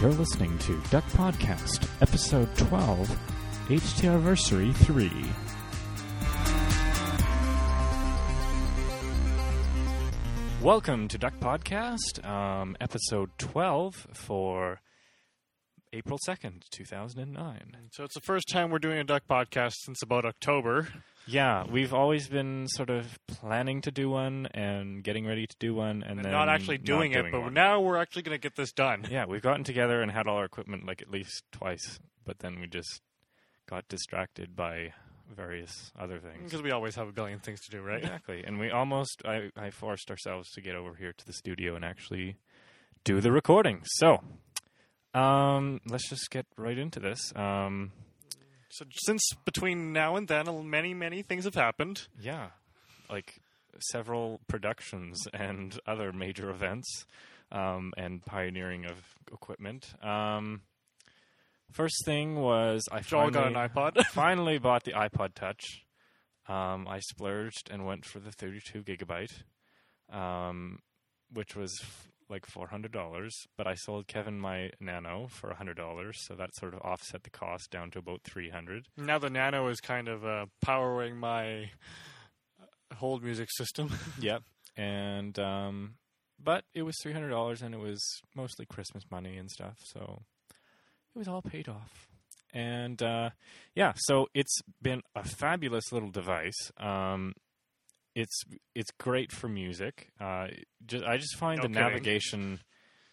You're listening to Duck Podcast, Episode 12, AHTRversary 3. Welcome to Duck Podcast, um, Episode 12 for April 2nd, 2009. So it's the first time we're doing a duck podcast since about October. Yeah, we've always been sort of planning to do one and getting ready to do one, and, And then not actually not doing it, but one. now we're actually going to get this done. Yeah, we've gotten together and had all our equipment like at least twice, but then we just got distracted by various other things. Because we always have a billion things to do, right? Exactly, and we almost I, I forced ourselves to get over here to the studio and actually do the recording. So, um, let's just get right into this. Um, So since between now and then, many, many things have happened. yeah, like several productions and other major events, um, and pioneering of equipment. Um, first thing was I Joel got an finally- iPod. finally bought the iPod Touch. Um, I splurged and went for the 32 gigabyte, um, which was f- like $400. But I sold Kevin my Nano for $100, so that sort of offset the cost down to about 300 now the Nano is kind of uh, powering my uh, hold music system. Yep. And um, but it was $300 and it was mostly Christmas money and stuff, so it was all paid off. And uh, yeah, so it's been a fabulous little device. Um, it's it's great for music. Uh, just, I just find No the kidding. navigation,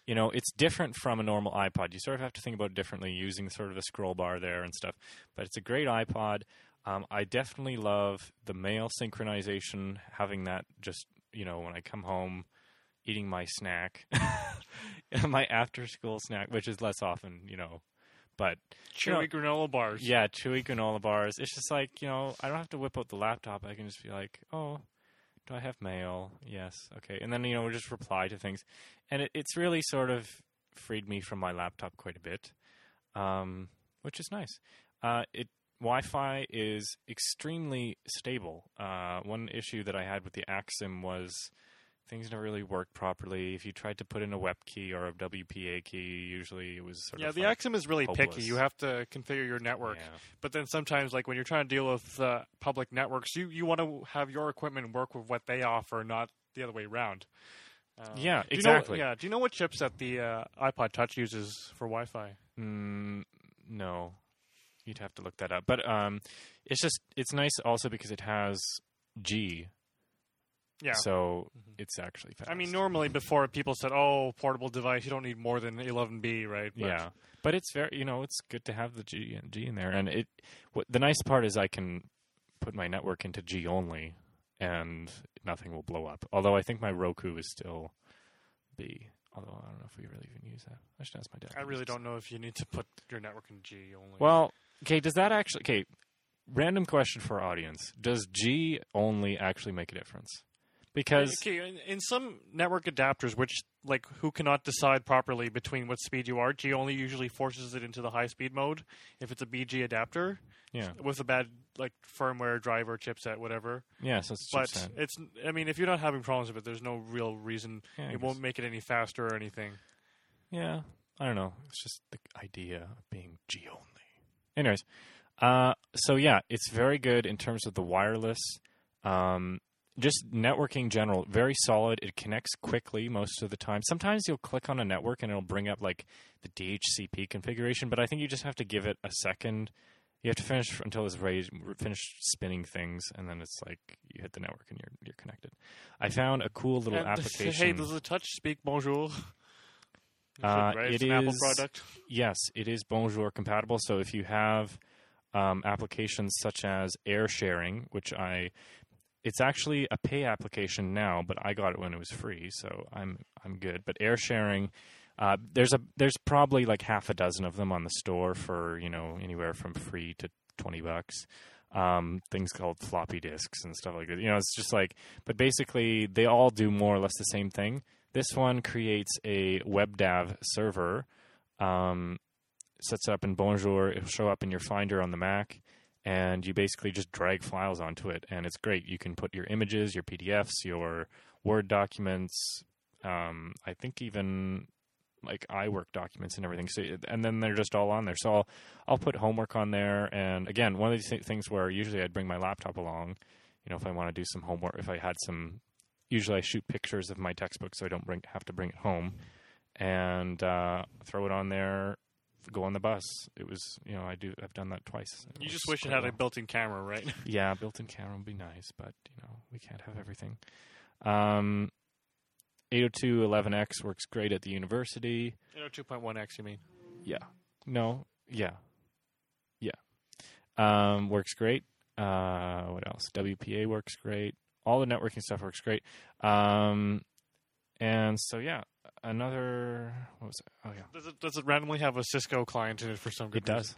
you know, it's different from a normal iPod. You sort of have to think about it differently, using sort of a scroll bar there and stuff. But it's a great iPod. Um, I definitely love the mail synchronization, having that just you know when I come home, eating my snack, my after school snack, which is less often, you know, but Chewy Yeah. granola bars. yeah, chewy granola bars. It's just like you know, I don't have to whip out the laptop. I can just be like, oh, do I have mail? Yes, okay, and then you know, just reply to things, and it, it's really sort of freed me from my laptop quite a bit, um, which is nice. Uh, it Wi-Fi is extremely stable. Uh, one issue that I had with the Axim was things never really worked properly. If you tried to put in a WEP key or a WPA key, usually it was sort Yeah, of the like, Axim is really hopeless. picky. You have to configure your network. Yeah. But then sometimes, like when you're trying to deal with uh, public networks, you, you want to have your equipment work with what they offer, not the other way around. Uh, Yeah, do you know- exactly. yeah. Do you know what chipset the uh, iPod Touch uses for Wi-Fi? Mm, no, you'd have to look that up. But um, it's just it's nice also because it has G, Yeah. so Mhm. it's actually fast. I mean, normally before people said, "Oh, portable device, you don't need more than 11B," right? But yeah, but it's very you know it's good to have the G G in there, and it what the nice part is I can put my network into G only, and nothing will blow up. Although I think my Roku is still B. Although I don't know if we really even use that. I should ask my dad. I really don't know if you need to put your network in G only. Well, okay, does that actually okay, random question for our audience. Does G only actually make a difference? Because okay, in, in some network adapters, which like who cannot decide properly between what speed you are, G only usually forces it into the high speed mode if it's a BG adapter yeah. with a bad like firmware driver chipset whatever. Yeah, so it's But chipset. it's I mean if you're not having problems with it, there's no real reason Yeah, it won't make it any faster or anything. Yeah, I don't know. It's just the idea of being G only. Anyways, uh, so yeah, it's very good in terms of the wireless. Um, just networking general, very solid. It connects quickly most of the time. Sometimes you'll click on a network and it'll bring up like the DHCP configuration, but I think you just have to give it a second. You have to finish until it's ready, finish spinning things, and then it's like you hit the network and you're you're connected. I found a cool little And, application. Hey, does the touch speak bonjour? Uh, right? it It's an Apple product. Yes, it is Bonjour compatible. So if you have um, applications such as air sharing, which I, it's actually a pay application now, but I got it when it was free, so I'm I'm good. But air sharing, uh, there's a there's probably like half a dozen of them on the store for you know anywhere from free to twenty bucks. Um, things called floppy disks and stuff like that. You know, it's just like, but basically they all do more or less the same thing. This one creates a WebDAV server, um, sets up in Bonjour. It'll show up in your Finder on the Mac, and you basically just drag files onto it, and it's great. You can put your images, your PDFs, your Word documents. Um, I think even like iWork documents and everything. So and then they're just all on there. So I'll I'll put homework on there. And again, one of these th- things where usually I'd bring my laptop along. You know, if I want to do some homework, if I had some, usually I shoot pictures of my textbook so I don't bring have to bring it home, and uh, throw it on there. Go on the bus. It was, you know, I do. I've done that twice. You just wish it had a built-in camera, right? Yeah, built-in camera would be nice, but you know we can't have everything. Um, 802.11x works great at the university. you know, 2.1x, you mean? Yeah. No. Yeah. Yeah. Um, works great. Uh, what else? WPA works great. All the networking stuff works great. Um, and so yeah, another. What was it? Oh yeah. Does it does it randomly have a Cisco client in it for some good It does.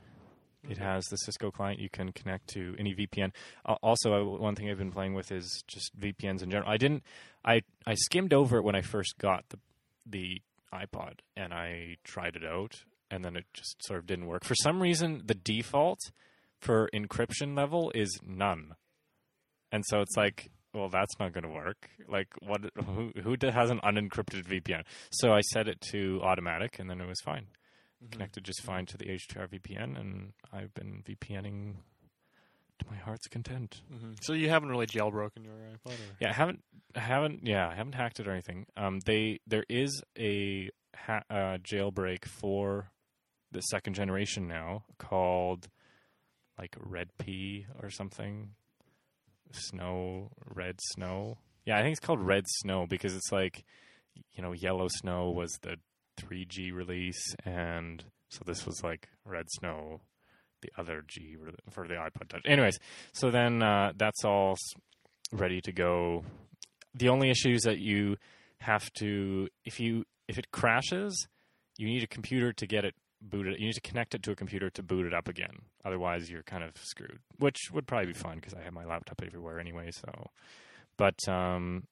It has the Cisco client. You can connect to any VPN. Uh, also, I, one thing I've been playing with is just VPNs in general. I didn't. I I skimmed over it when I first got the the iPod, and I tried it out, and then it just sort of didn't work. For some reason, the default for encryption level is none, and so it's like. Well, that's not going to work. Like, what? Who who has an unencrypted VPN? So I set it to automatic, and then it was fine connected just fine to the H2R VPN, and I've been VPNing to my heart's content. hmm So you haven't really jailbroken your iPod? Or? Yeah, I haven't, I haven't, yeah, I haven't hacked it or anything. Um, they there is a ha- uh, jailbreak for the second generation now called like Red P or something, Snow Red Snow. Yeah, I think it's called Red Snow because it's like, you know, Yellow Snow was the 3G release, and so this was like Red Snow, the other G for the iPod Touch. Anyways, so then uh, that's all ready to go. The only issue is that you have to if you if it crashes, you need a computer to get it booted. You need to connect it to a computer to boot it up again. Otherwise, you're kind of screwed. Which would probably be fine because I have my laptop everywhere anyway. So, but um,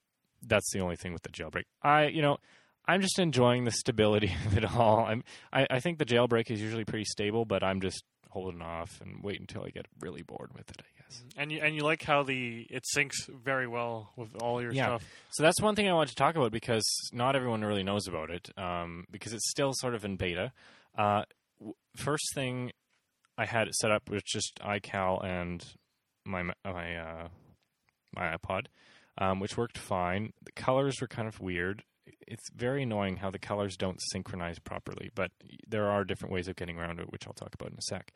that's the only thing with the jailbreak. I you know. I'm just enjoying the stability of it all. I'm, I, I think the jailbreak is usually pretty stable, but I'm just holding off and wait until I get really bored with it. I guess. And you and you like how the it syncs very well with all your Yeah. stuff. So that's one thing I wanted to talk about because not everyone really knows about it um, because it's still sort of in beta. Uh, first thing I had it set up was just iCal and my my uh, my iPod, um, which worked fine. The colors were kind of weird. It's very annoying how the colors don't synchronize properly, but there are different ways of getting around it, which I'll talk about in a sec.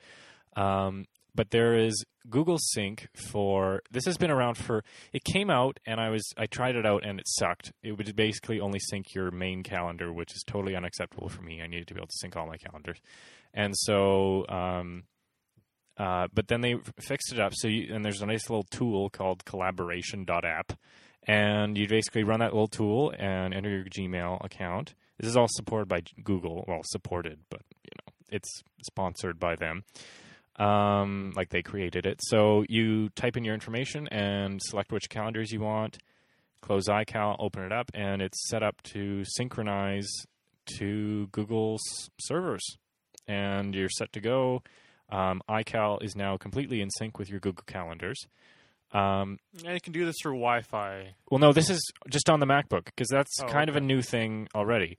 Um, but there is Google Sync for this has been around for it came out and I was I tried it out and it sucked. It would basically only sync your main calendar, which is totally unacceptable for me. I needed to be able to sync all my calendars, and so um, uh, but then they fixed it up. So you, and there's a nice little tool called Calaboration.app, and you basically run that little tool and enter your Gmail account. This is all supported by Google. Well, supported, but you know it's sponsored by them um, like they created it. So you type in your information and select which calendars you want. Close iCal, open it up, and it's set up to synchronize to Google's servers, and you're set to go. Um, iCal is now completely in sync with your Google calendars. Um, And you can do this through Wi-Fi. well, no, this is just on the MacBook because that's Oh, kind of a new thing already.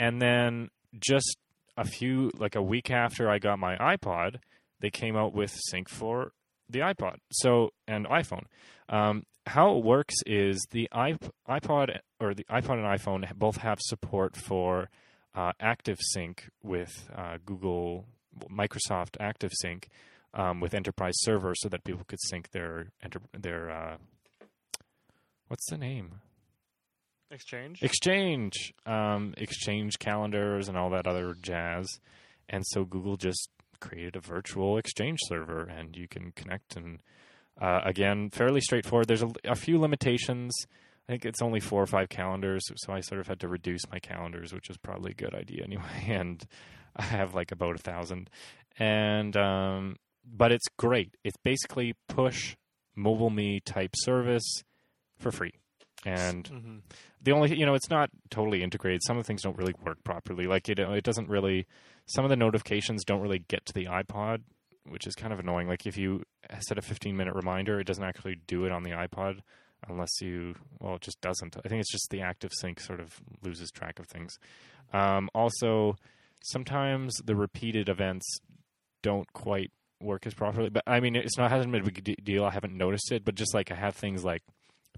And then just a few, like a week after I got my iPod, they came out with Sync for the iPod. So and iPhone. Um, how it works is the iP- iPod or the iPod and iPhone both have support for uh, Active Sync with uh, Google, Microsoft Active Sync um, with Enterprise Server, so that people could sync their enter- their uh, what's the name? Exchange. exchange. Um, exchange calendars and all that other jazz. And so google just created a virtual exchange server and you can connect and uh, again fairly straightforward. There's a, a few limitations. I think it's only four or five calendars so i sort of had to reduce my calendars which is probably a good idea anyway. And i have like about a thousand. And um, but it's great. It's basically push mobile me type service for free. And hmm the only you know it's not totally integrated. Some of the things don't really work properly. Like it it doesn't really some of the notifications don't really get to the iPod which is kind of annoying. Like if you set a 15 minute reminder it doesn't actually do it on the iPod unless you well it just doesn't. I think it's just the active sync sort of loses track of things. Um, also, sometimes the repeated events don't quite work as properly. But I mean, it's not hasn't been a big deal. I haven't noticed it, but just like I have things like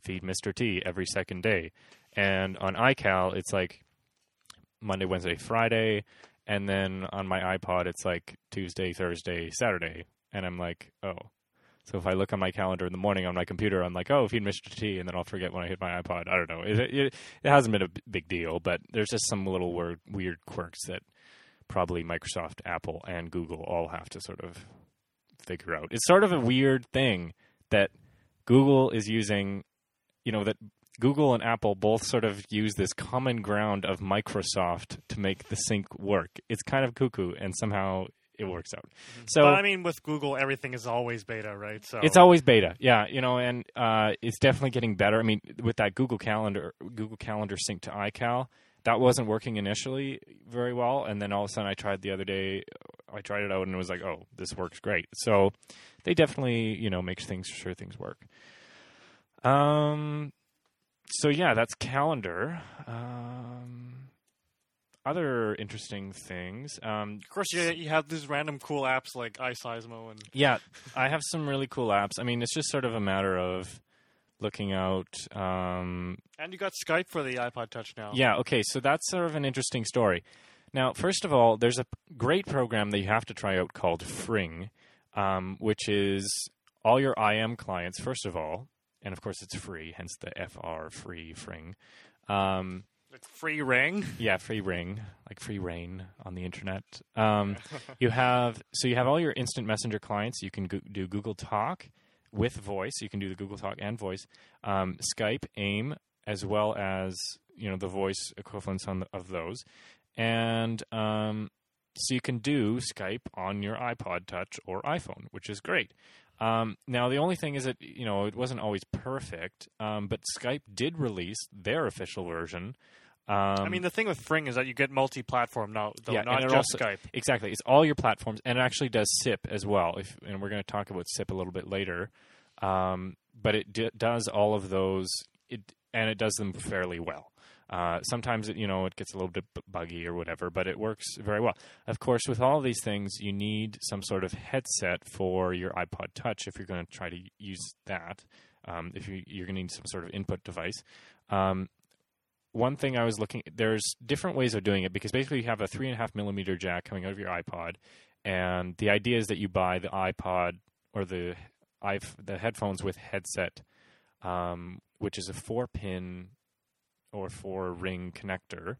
feed Mr. T every second day, and on iCal it's like Monday, Wednesday, Friday, and then on my iPod it's like Tuesday, Thursday, Saturday, and I'm like, oh. So if I look on my calendar in the morning on my computer, I'm like, oh, feed Mr. T, and then I'll forget when I hit my iPod. I don't know. It, it, it hasn't been a big deal, but there's just some little weird quirks that probably Microsoft, Apple, and Google all have to sort of figure out. It's sort of a weird thing that Google is using, you know, that Google and Apple both sort of use this common ground of Microsoft to make the sync work. It's kind of cuckoo, and somehow it works out. So but I mean, with Google, everything is always beta, right? So it's always beta, yeah. You know, and uh, it's definitely getting better. I mean, with that Google Calendar, Google Calendar sync to iCal, that wasn't working initially very well, and then all of a sudden, I tried the other day. I tried it out, and it was like, oh, this works great. So they definitely, you know, make things sure things work. Um. So yeah, that's calendar. Um, other interesting things. Um, of course, you, you have these random cool apps like iSeismo and yeah, I have some really cool apps. I mean, it's just sort of a matter of looking out. Um, and you got Skype for the iPod Touch now. yeah, okay, so that's sort of an interesting story. Now, first of all, there's a great program that you have to try out called Fring, um, which is all your IM clients, first of all, and of course it's free, hence the FR free Fring. Um, Like free ring. yeah, free ring, like free rain on the internet. Um, you have so you have all your instant messenger clients. You can go- do Google Talk with voice. You can do the Google Talk and voice, um, Skype, AIM, as well as you know the voice equivalents on the, of those, and um, so you can do Skype on your iPod Touch or iPhone, which is great. Um, now the only thing is that you know it wasn't always perfect, um, but Skype did release their official version. Um, I mean, the thing with Fring is that you get multi-platform now, though, Yeah, not just also- Skype. Exactly. It's all your platforms, and it actually does SIP as well. If and we're going to talk about SIP a little bit later, um, but it d- does all of those. It and it does them fairly well. Uh, sometimes it you know it gets a little bit buggy or whatever, but it works very well. Of course, with all these things, you need some sort of headset for your iPod Touch if you're going to try to use that. Um, if you, you're going to need some sort of input device. Um, one thing I was looking there's different ways of doing it because basically you have a three and a half millimeter jack coming out of your iPod, and the idea is that you buy the iPod or the iP- the headphones with headset, um, which is a four pin or four ring connector.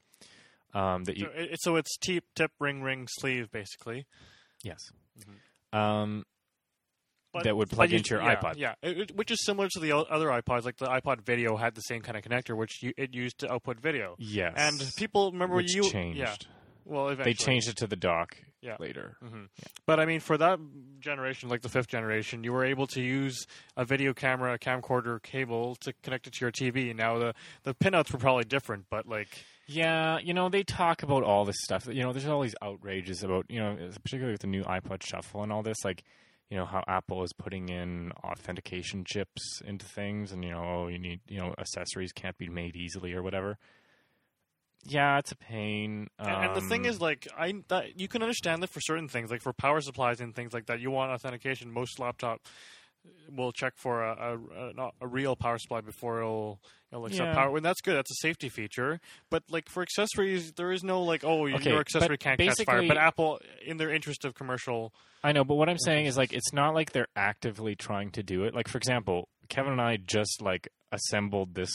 Um, that you So, it, so it's tip, tip, ring, ring, sleeve, basically. yes, um, But, That would plug into your yeah, iPod. Yeah, it, it- which is similar to the other iPods. Like the iPod Video had the same kind of connector, which you, it used to output video. yes, And people remember which you changed. Yeah, well, eventually. They changed it to the dock Yeah. later. hmm But I mean, for that generation, like the fifth generation, you were able to use a video camera, a camcorder cable to connect it to your TV. Now the the pinouts were probably different, but like Yeah, you know, they talk about all this stuff. You know, there's all these outrages about, you know, particularly with the new iPod Shuffle and all this, like, you know, how Apple is putting in authentication chips into things and, you know, oh, you need, you know, accessories can't be made easily or whatever. Yeah, it's a pain. And, and the thing Um, is, like, I that, you can understand that for certain things, like for power supplies and things like that, you want authentication. Most laptop will check for a a, a, a real power supply before it'll, it'll accept Yeah. power, and that's good. That's a safety feature. But like for accessories, there is no like, oh, Okay, your accessory can't catch fire. But Apple, in their interest of commercial, I know, but what I'm saying is like it's not like they're actively trying to do it. Like for example, Kevin and I just like assembled this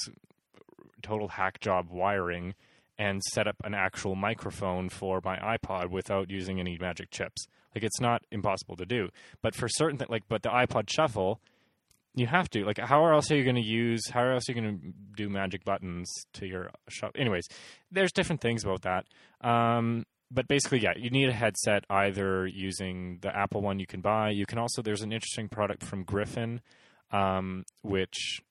total hack job wiring and set up an actual microphone for my iPod without using any magic chips. Like it's not impossible to do. But for certain things, like but the iPod Shuffle, you have to. Like how else are you going to use? How else are you going to do magic buttons to your shuffle? Anyways, there's different things about that. Um, but basically, yeah, you need a headset either using the Apple one you can buy. You can also there's an interesting product from Griffin, um, which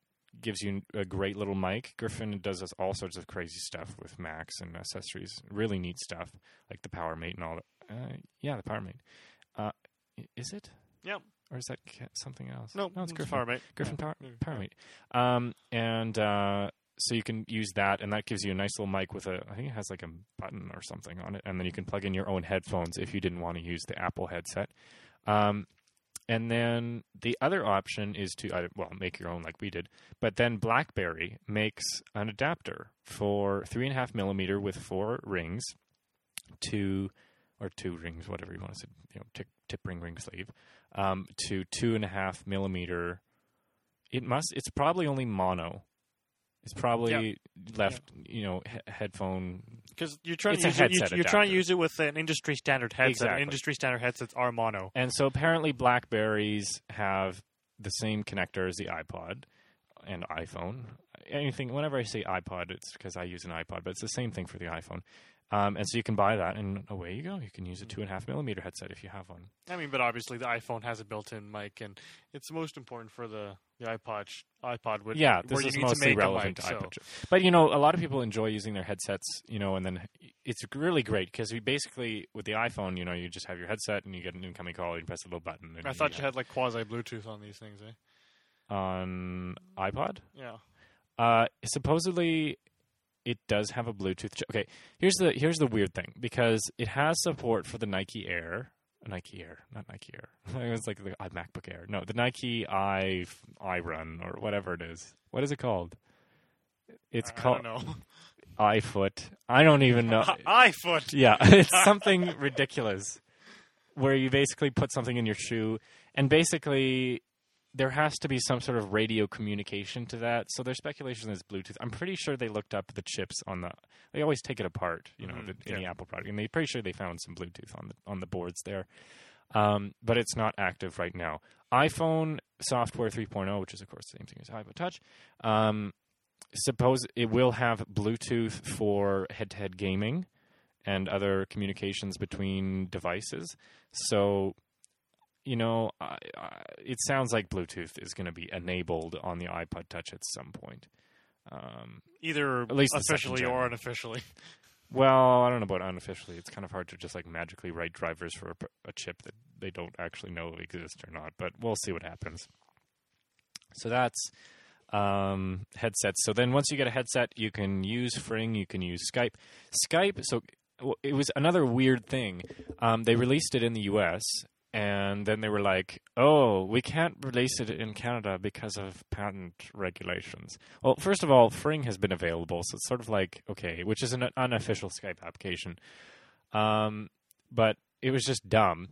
gives you a great little mic. Griffin does all sorts of crazy stuff with Macs and accessories. Really neat stuff like the PowerMate and all that. Uh, yeah, the PowerMate. Uh, is it? Yep. Or is that something else? no, no, it's it's Griffin. far, mate. Griffin Power, Yeah. PowerMate. Um, and uh, so you can use that, and that gives you a nice little mic with a. I think it has like a button or something on it, and then you can plug in your own headphones if you didn't want to use the Apple headset. Um, and then the other option is to uh, well make your own like we did, but then BlackBerry makes an adapter for three and a half millimeter with four rings, to or two rings, whatever you want to say, you know, tip, tip ring ring sleeve, um, to two and a half millimeter. It must. It's probably only mono. It's probably left, you know, he- headphone. Because you're trying to use it, you, you're trying to use it with an industry standard headset. Exactly. Industry standard headsets are mono. And so apparently, Blackberries have the same connector as the iPod and iPhone. Anything, whenever I say iPod, it's because I use an iPod, but it's the same thing for the iPhone. Um, and so you can buy that, and away you go. You can use a two and a half millimeter headset if you have one. I mean, but obviously the iPhone has a built-in mic, and it's most important for the, the iPod. iPod, with, yeah, this is mostly relevant a to mic, so. iPod. But you know, a lot of people enjoy using their headsets. You know, and then it's really great because we basically with the iPhone, you know, you just have your headset and you get an incoming call. You press a little button. And I thought you had like quasi Bluetooth on these things, eh? on iPod. Yeah. Uh, supposedly, it does have a Bluetooth. Ch- okay, here's the here's the weird thing because it has support for the Nike Air, Nike Air, not Nike Air. it was like the uh, MacBook Air. No, the Nike i iRun or whatever it is. What is it called? It's I called iFoot. I don't even know. iFoot. Yeah, it's something ridiculous where you basically put something in your shoe and basically there has to be some sort of radio communication to that. So their speculation is Bluetooth. I'm pretty sure they looked up the chips on the they always take it apart, you know, Mhm, the, in the. Apple product. And they're pretty sure they found some Bluetooth on the on the boards there. Um, but it's not active right now. iPhone software 3.0, which is of course the same thing as iPod Touch, um, suppose it will have Bluetooth for head-to-head gaming and other communications between devices. So, you know, I, I, it sounds like Bluetooth is going to be enabled on the iPod Touch at some point. Um, Either At least officially or unofficially. well, I don't know about unofficially. It's kind of hard to just like magically write drivers for a, a chip that they don't actually know exists or not. But we'll see what happens. So that's um, headsets. So then once you get a headset, you can use Fring, you can use Skype. Skype. So it was another weird thing. Um, they released it in the U.S. And then they were like, "Oh, we can't release it in Canada because of patent regulations." Well, first of all, Fring has been available, so it's sort of like okay, which is an unofficial Skype application. Um, but it was just dumb.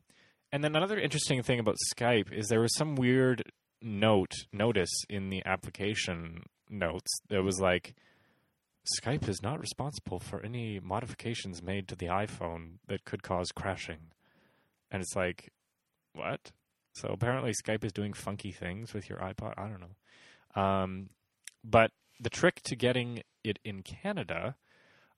And then another interesting thing about Skype is there was some weird note notice in the application notes that was like Skype is not responsible for any modifications made to the iPhone that could cause crashing. And it's like what? So apparently Skype is doing funky things with your iPod. I don't know. Um, but the trick to getting it in Canada,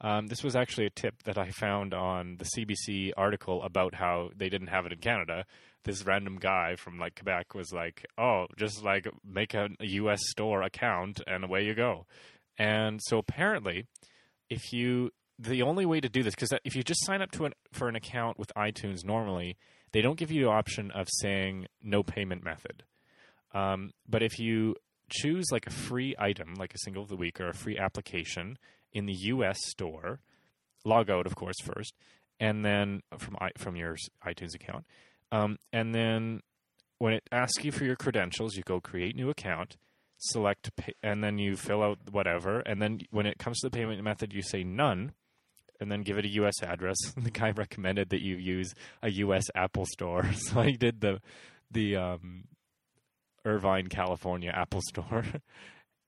um, this was actually a tip that I found on the CBC article about how they didn't have it in Canada. This random guy from like Quebec was like, "Oh, just like make a, U.S. store account and away you go." And so apparently, if you the only way to do this because if you just sign up to an for an account with iTunes normally, they don't give you the option of saying no payment method. Um, but if you choose like a free item, like a single of the week or a free application in the U.S. store, log out, of course, first, and then from from your iTunes account, um, and then when it asks you for your credentials, you go create new account, select, pay, and then you fill out whatever, and then when it comes to the payment method, you say none, and then give it a U.S. address. the guy recommended that you use a U.S. Apple store, so I did the the um, Irvine, California Apple Store,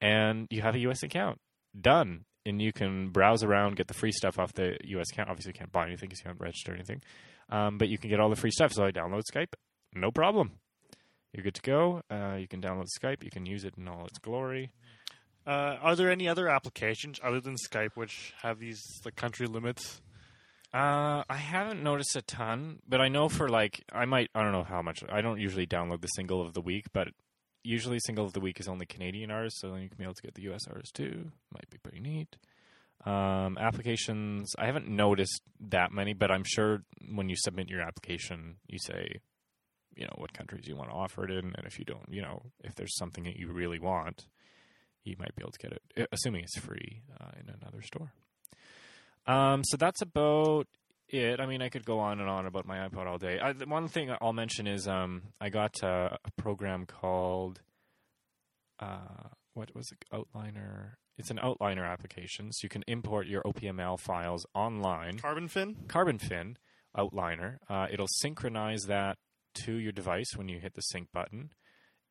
and you have a U.S. account. Done. And you can browse around, get the free stuff off the U.S. account. Obviously, you can't buy anything because you haven't registered anything. Um, but you can get all the free stuff. So I download Skype. No problem. You're good to go. Uh, you can download Skype. You can use it in all its glory. Uh, are there any other applications other than Skype which have these like country limits? Uh, I haven't noticed a ton, but I know for like I might I don't know how much. I don't usually download the single of the week, but usually single of the week is only Canadian artists, so then you can be able to get the US artists too. Might be pretty neat. Um, applications I haven't noticed that many, but I'm sure when you submit your application, you say, you know, what countries you want to offer it in, and if you don't, you know, if there's something that you really want, you might be able to get it, uh, assuming it's free uh, in another store. Um, so that's about it. I mean, I could go on and on about my iPod all day. I, the one thing I'll mention is um, I got uh, a program called uh, what was it? Outliner. It's an outliner application, so you can import your OPML files online. Carbon fin. Carbon Fin outliner. Uh, it'll synchronize that to your device when you hit the sync button,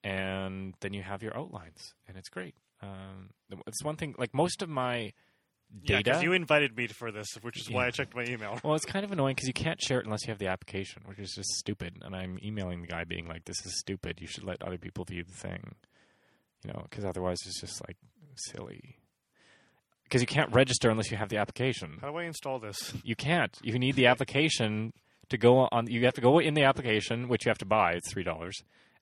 and then you have your outlines, and it's great. Um, it's one thing. Like most of my data. because you invited me for this, which is why Yeah. I checked my email. well, it's kind of annoying because you can't share it unless you have the application, which is just stupid. And I'm emailing the guy being like, "This is stupid. You should let other people view the thing." You know, because otherwise it's just like silly. Because you can't register unless you have the application. How do I install this? You can't. You need the application to go on. You have to go in the application, which you have to buy. It's three dollars,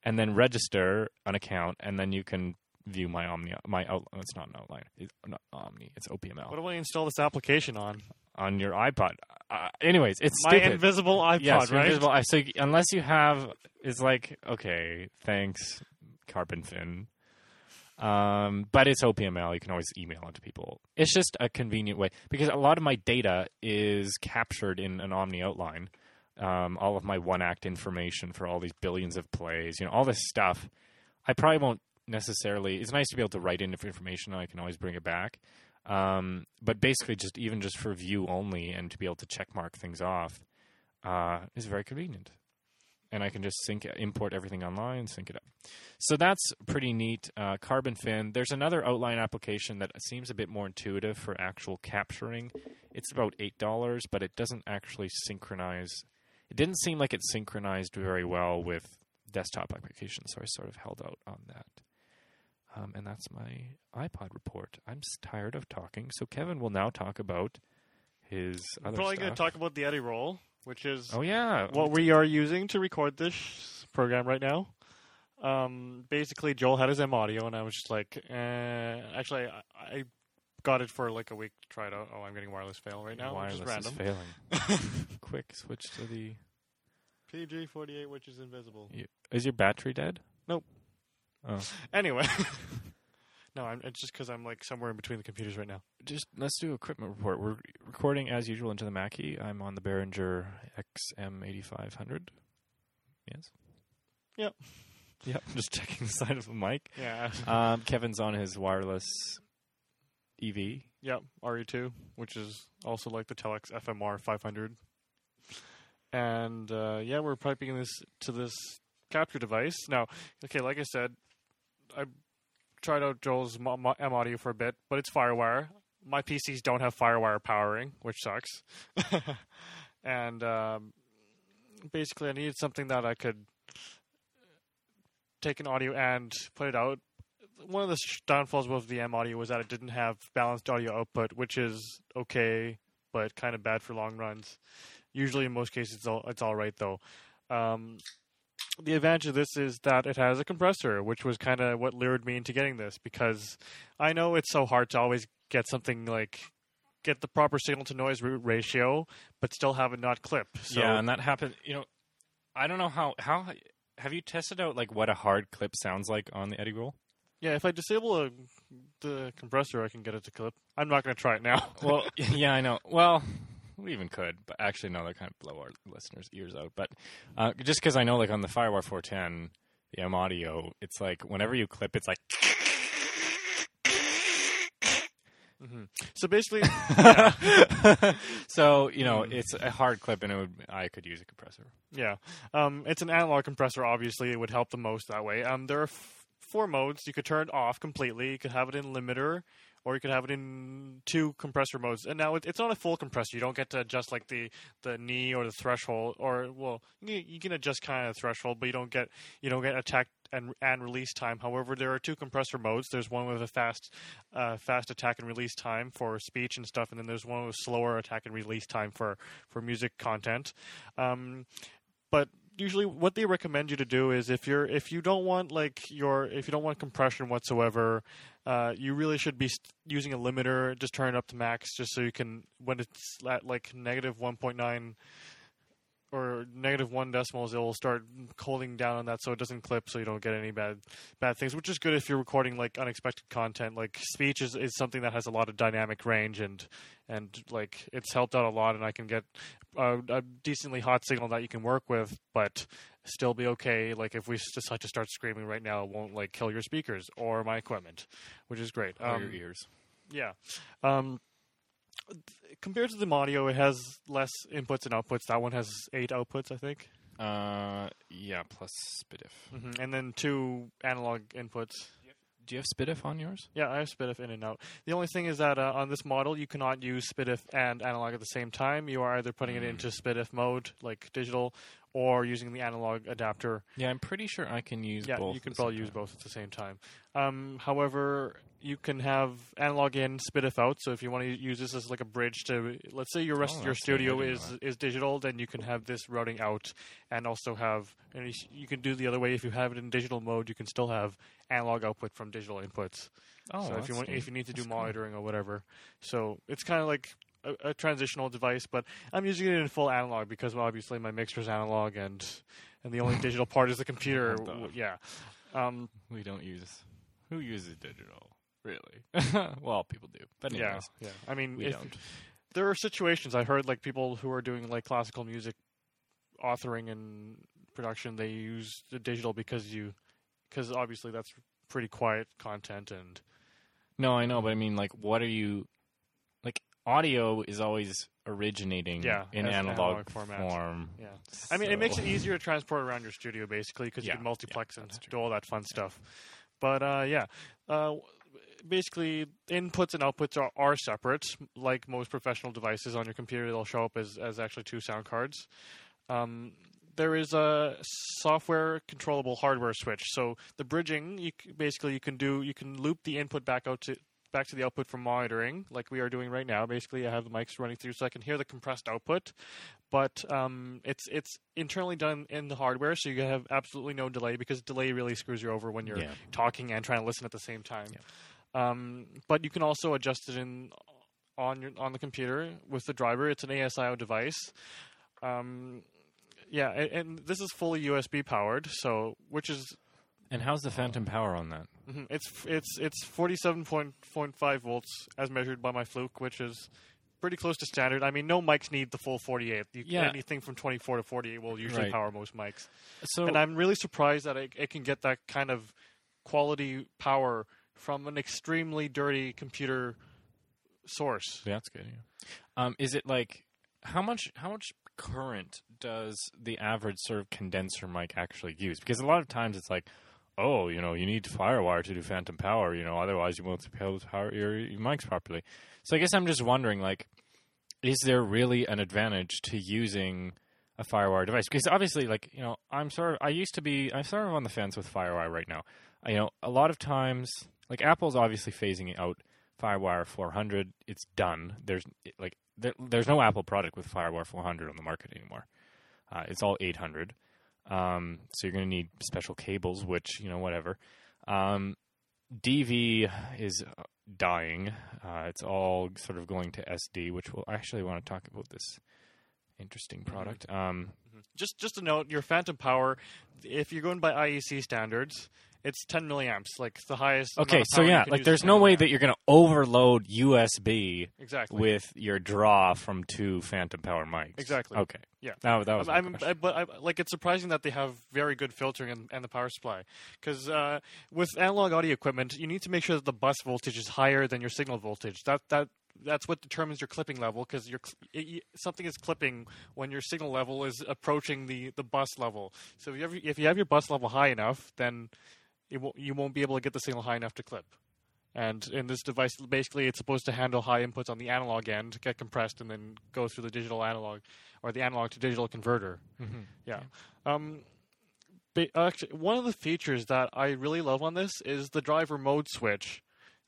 and then register an account, and then you can view my Omni. My out. oh, It's not an outline. It's not Omni. It's OPML What do I install this application on? on your iPod. Uh, anyways, it's My stupid. invisible iPod, yes, right? invisible. So unless you have, it's like okay, thanks, Carbon Fin. Um, but it's OPML. You can always email it to people. It's just a convenient way because a lot of my data is captured in an Omni outline. Um, all of my one act information for all these billions of plays, you know, all this stuff. I probably won't necessarily. It's nice to be able to write in information. I can always bring it back. Um, but basically, just even just for view only and to be able to check mark things off uh, is very convenient. And I can just sync, import everything online, sync it up. So that's pretty neat. Uh, Carbon Fin. There's another outline application that seems a bit more intuitive for actual capturing. It's about eight dollars, but it doesn't actually synchronize. It didn't seem like it synchronized very well with desktop applications, so I sort of held out on that. Um, and that's my iPod report. I'm tired of talking, so Kevin will now talk about his I'm other probably going to talk about the Edirol, which is Oh yeah, what we are using to record this program right now. Um, basically, Joel had his M audio, and I was just like, eh. actually, I, I got it for like a week to try it out. Oh, I'm getting wireless fail right now, wireless which is is failing. Quick, switch to the. PG48, which is invisible. You, is your battery dead? Nope. Oh, Anyway, no, I'm, it's just because I'm like somewhere in between the computers right now. just let's do equipment report. We're recording as usual into the Mackie. I'm on the Behringer XM8500. Yes. Yep. Yep. Just checking the side of the mic. Yeah. Um, Kevin's on his wireless EV. Yep, RE2, which is also like the Telex FMR 500. And uh, yeah, we're piping this to this capture device. Now, okay, like I said, I tried out Joel's mo- M audio for a bit, but it's FireWire. My PCs don't have FireWire powering, which sucks. and um, basically, I needed something that I could take an audio and put it out one of the downfalls of the M audio was that it didn't have balanced audio output, which is okay, but kind of bad for long runs. Usually, in most cases, it's all, it's all right though. Um, the advantage of this is that it has a compressor, which was kind of what lured me into getting this because I know it's so hard to always get something like get the proper signal to noise ratio, but still have it not clip. So yeah, and that happened. You know, I don't know how how have you tested out like what a hard clip sounds like on the Edirol? yeah, if I disable a, the compressor, I can get it to clip. I'm not going to try it now. Well, yeah, I know. Well, we even could, but actually, no, that kind of blow our listeners' ears out. But uh, just because I know, like on the Firewire 410, the M audio, it's like whenever you clip, it's like so basically, so you know it's a hard clip, and it would I could use a compressor. Yeah, um, it's an analog compressor. Obviously, it would help the most that way. Um, there are f- four modes. You could turn it off completely. You could have it in limiter, or you could have it in two compressor modes. And now it, it's not a full compressor. You don't get to adjust like the, the knee or the threshold, or well, you, you can adjust kind of the threshold, but you don't get you don't get attack and and release time. However, there are two compressor modes. There's one with a fast uh, fast attack and release time for speech and stuff, and then there's one with slower attack and release time for for music content. Um, but usually what they recommend you to do is if you're if you don't want like your if you don't want compression whatsoever uh, you really should be using a limiter just turn it up to max just so you can when it's at like negative 1.9 or negative one decimals, it will start holding down on that so it doesn't clip, so you don't get any bad bad things. Which is good if you're recording like unexpected content. Like speech is, is something that has a lot of dynamic range and and like it's helped out a lot. And I can get a, a decently hot signal that you can work with, but still be okay. Like if we decide to start screaming right now, it won't like kill your speakers or my equipment, which is great. Or Um, your ears. yeah. Um, compared to the audio, it has less inputs and outputs. That one has eight outputs, I think, Uh, yeah, plus SPDIF. hmm and then two analog inputs. Do you have SPDIF on yours? Yeah, I have SPDIF in and out. The only thing is that uh, on this model, you cannot use SPDIF and analog at the same time. You are either putting it Mm. into SPDIF mode, like digital, or using the analog adapter. Yeah, I'm pretty sure I can use yeah, both. you can probably use both at the same time. Um, however, you can have analog in, SPDIF out. So if you want to use this as like a bridge to, let's say your rest Oh, of your that's neat. I studio is is digital, then you can have this routing out, and also have, and you can do the other way. If you have it in digital mode, you can still have analog output from digital inputs. Oh, so if you want, neat. if you need to do That's cool. monitoring or whatever, so it's kind of like. A, a transitional device, but I'm using it in full analog because well, obviously my mixer's analog and and the only digital part is the computer. Yeah, um, we don't use. Who uses digital? Really? well, people do. But yeah, anyways, yeah. I mean, we if, don't. there are situations I heard like people who are doing like classical music authoring and production. They use the digital because you because obviously that's pretty quiet content and No, I know, but I mean, like, what are you? Like, audio is always originating Yeah, in analog, analog form. yeah. I mean, it makes it easier to transport around your studio basically because Yeah, you can multiplex yeah, and do all that fun stuff. But uh, yeah, uh, basically inputs and outputs are, are separate. Like most professional devices on your computer, they'll show up as as actually two sound cards. Um, there is a software controllable hardware switch. So the bridging, you basically you can do you can loop the input back out to back to the output from monitoring, like we are doing right now. Basically, I have the mics running through, so I can hear the compressed output. But um, it's it's internally done in the hardware, so you have absolutely no delay because delay really screws you over when you're Yeah. talking and trying to listen at the same time. Um, but you can also adjust it in on your on the computer with the driver. It's an ASIO device. Um, yeah, and, and this is fully USB powered, so which is And how's the phantom power on that? mhm, it's it's it's forty seven point point five volts as measured by my Fluke, which is pretty close to standard. I mean, no mics need the full forty eight. Yeah. anything from twenty four to forty eight will usually Right. power most mics. So and I'm really surprised that it, it can get that kind of quality power from an extremely dirty computer source. Yeah, that's good. Yeah. Um, is it like how much how much current does the average sort of condenser mic actually use? Because a lot of times it's like, oh, you know, you need FireWire to do phantom power. You know, otherwise you won't be able to power your, your mics properly. So I guess I'm just wondering, like, is there really an advantage to using a FireWire device? Because obviously, like, you know, I'm sort of I used to be I'm sort of on the fence with FireWire right now. You know, a lot of times, like Apple's obviously phasing out FireWire 400. It's done. There's like there, there's no Apple product with FireWire 400 on the market anymore. Uh, it's all 800. Um, so you're going to need special cables, which you know whatever. Um, DV is uh, dying. Uh, it's all sort of going to SD, which we'll actually want to talk about this interesting Mm-hmm. product. Um, Just just a note, your phantom power, if you're going by IEC standards, it's 10 milliamps, like the highest. okay, so yeah, like there's no way that you're going to overload USB exactly with your draw from two phantom power mics. Exactly. Okay. Yeah. That, that was my I'm. I, but I, like it's surprising that they have very good filtering and, and the power supply because uh, with analog audio equipment, you need to make sure that the bus voltage is higher than your signal voltage. That that that's what determines your clipping level because your something is clipping when your signal level is approaching the, the bus level. So if you have, if you have your bus level high enough, then it won't, you won't be able to get the signal high enough to clip. And in this device, basically, it's supposed to handle high inputs on the analog end, get compressed, and then go through the digital analog or the analog to digital converter. Mhm. Yeah. Um, actually, one of the features that I really love on this is the driver mode switch.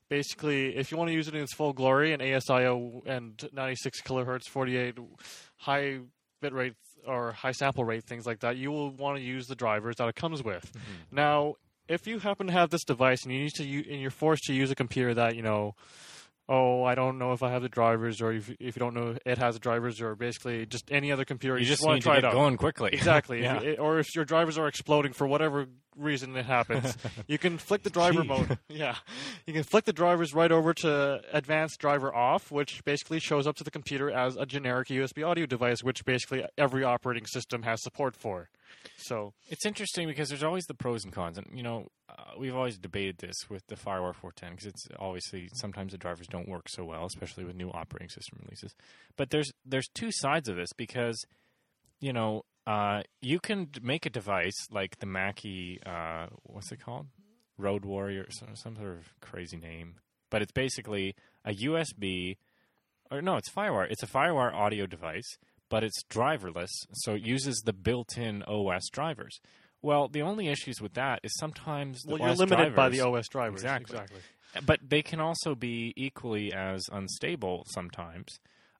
Basically, if you want to use it in its full glory and ASIO and 96 kilohertz, 48 high bit rate or high sample rate, things like that, you will want to use the drivers that it comes with. Now, if you happen to have this device and you need to, u- and you're forced to use a computer that you know oh, I don't know if I have the drivers, or if, if you don't know it has the drivers, or basically just any other computer. You, You, just want need to try it get out. going quickly. Exactly. yeah. If it- or if your drivers are exploding for whatever reason it happens, you can flick the driver Gee. mode. Yeah. You can flick the drivers right over to advanced driver off, which basically shows up to the computer as a generic USB audio device, which basically every operating system has support for. So, It's interesting because there's always the pros and cons, and you know uh, we've always debated this with the FireWire 410 because it's obviously sometimes the drivers don't work so well, especially with new operating system releases. But there's there's two sides of this because you know uh, you can make a device like the Mackie, uh, what's it called, Road Warrior, some, some sort of crazy name, but it's basically a USB, or no, it's FireWire. It's a FireWire audio device but it's driverless, so it uses the built-in OS drivers. Well, the only issues with that is sometimes the well, you're OS limited by the OS drivers. Exactly. Exactly. but they can also be equally as unstable sometimes.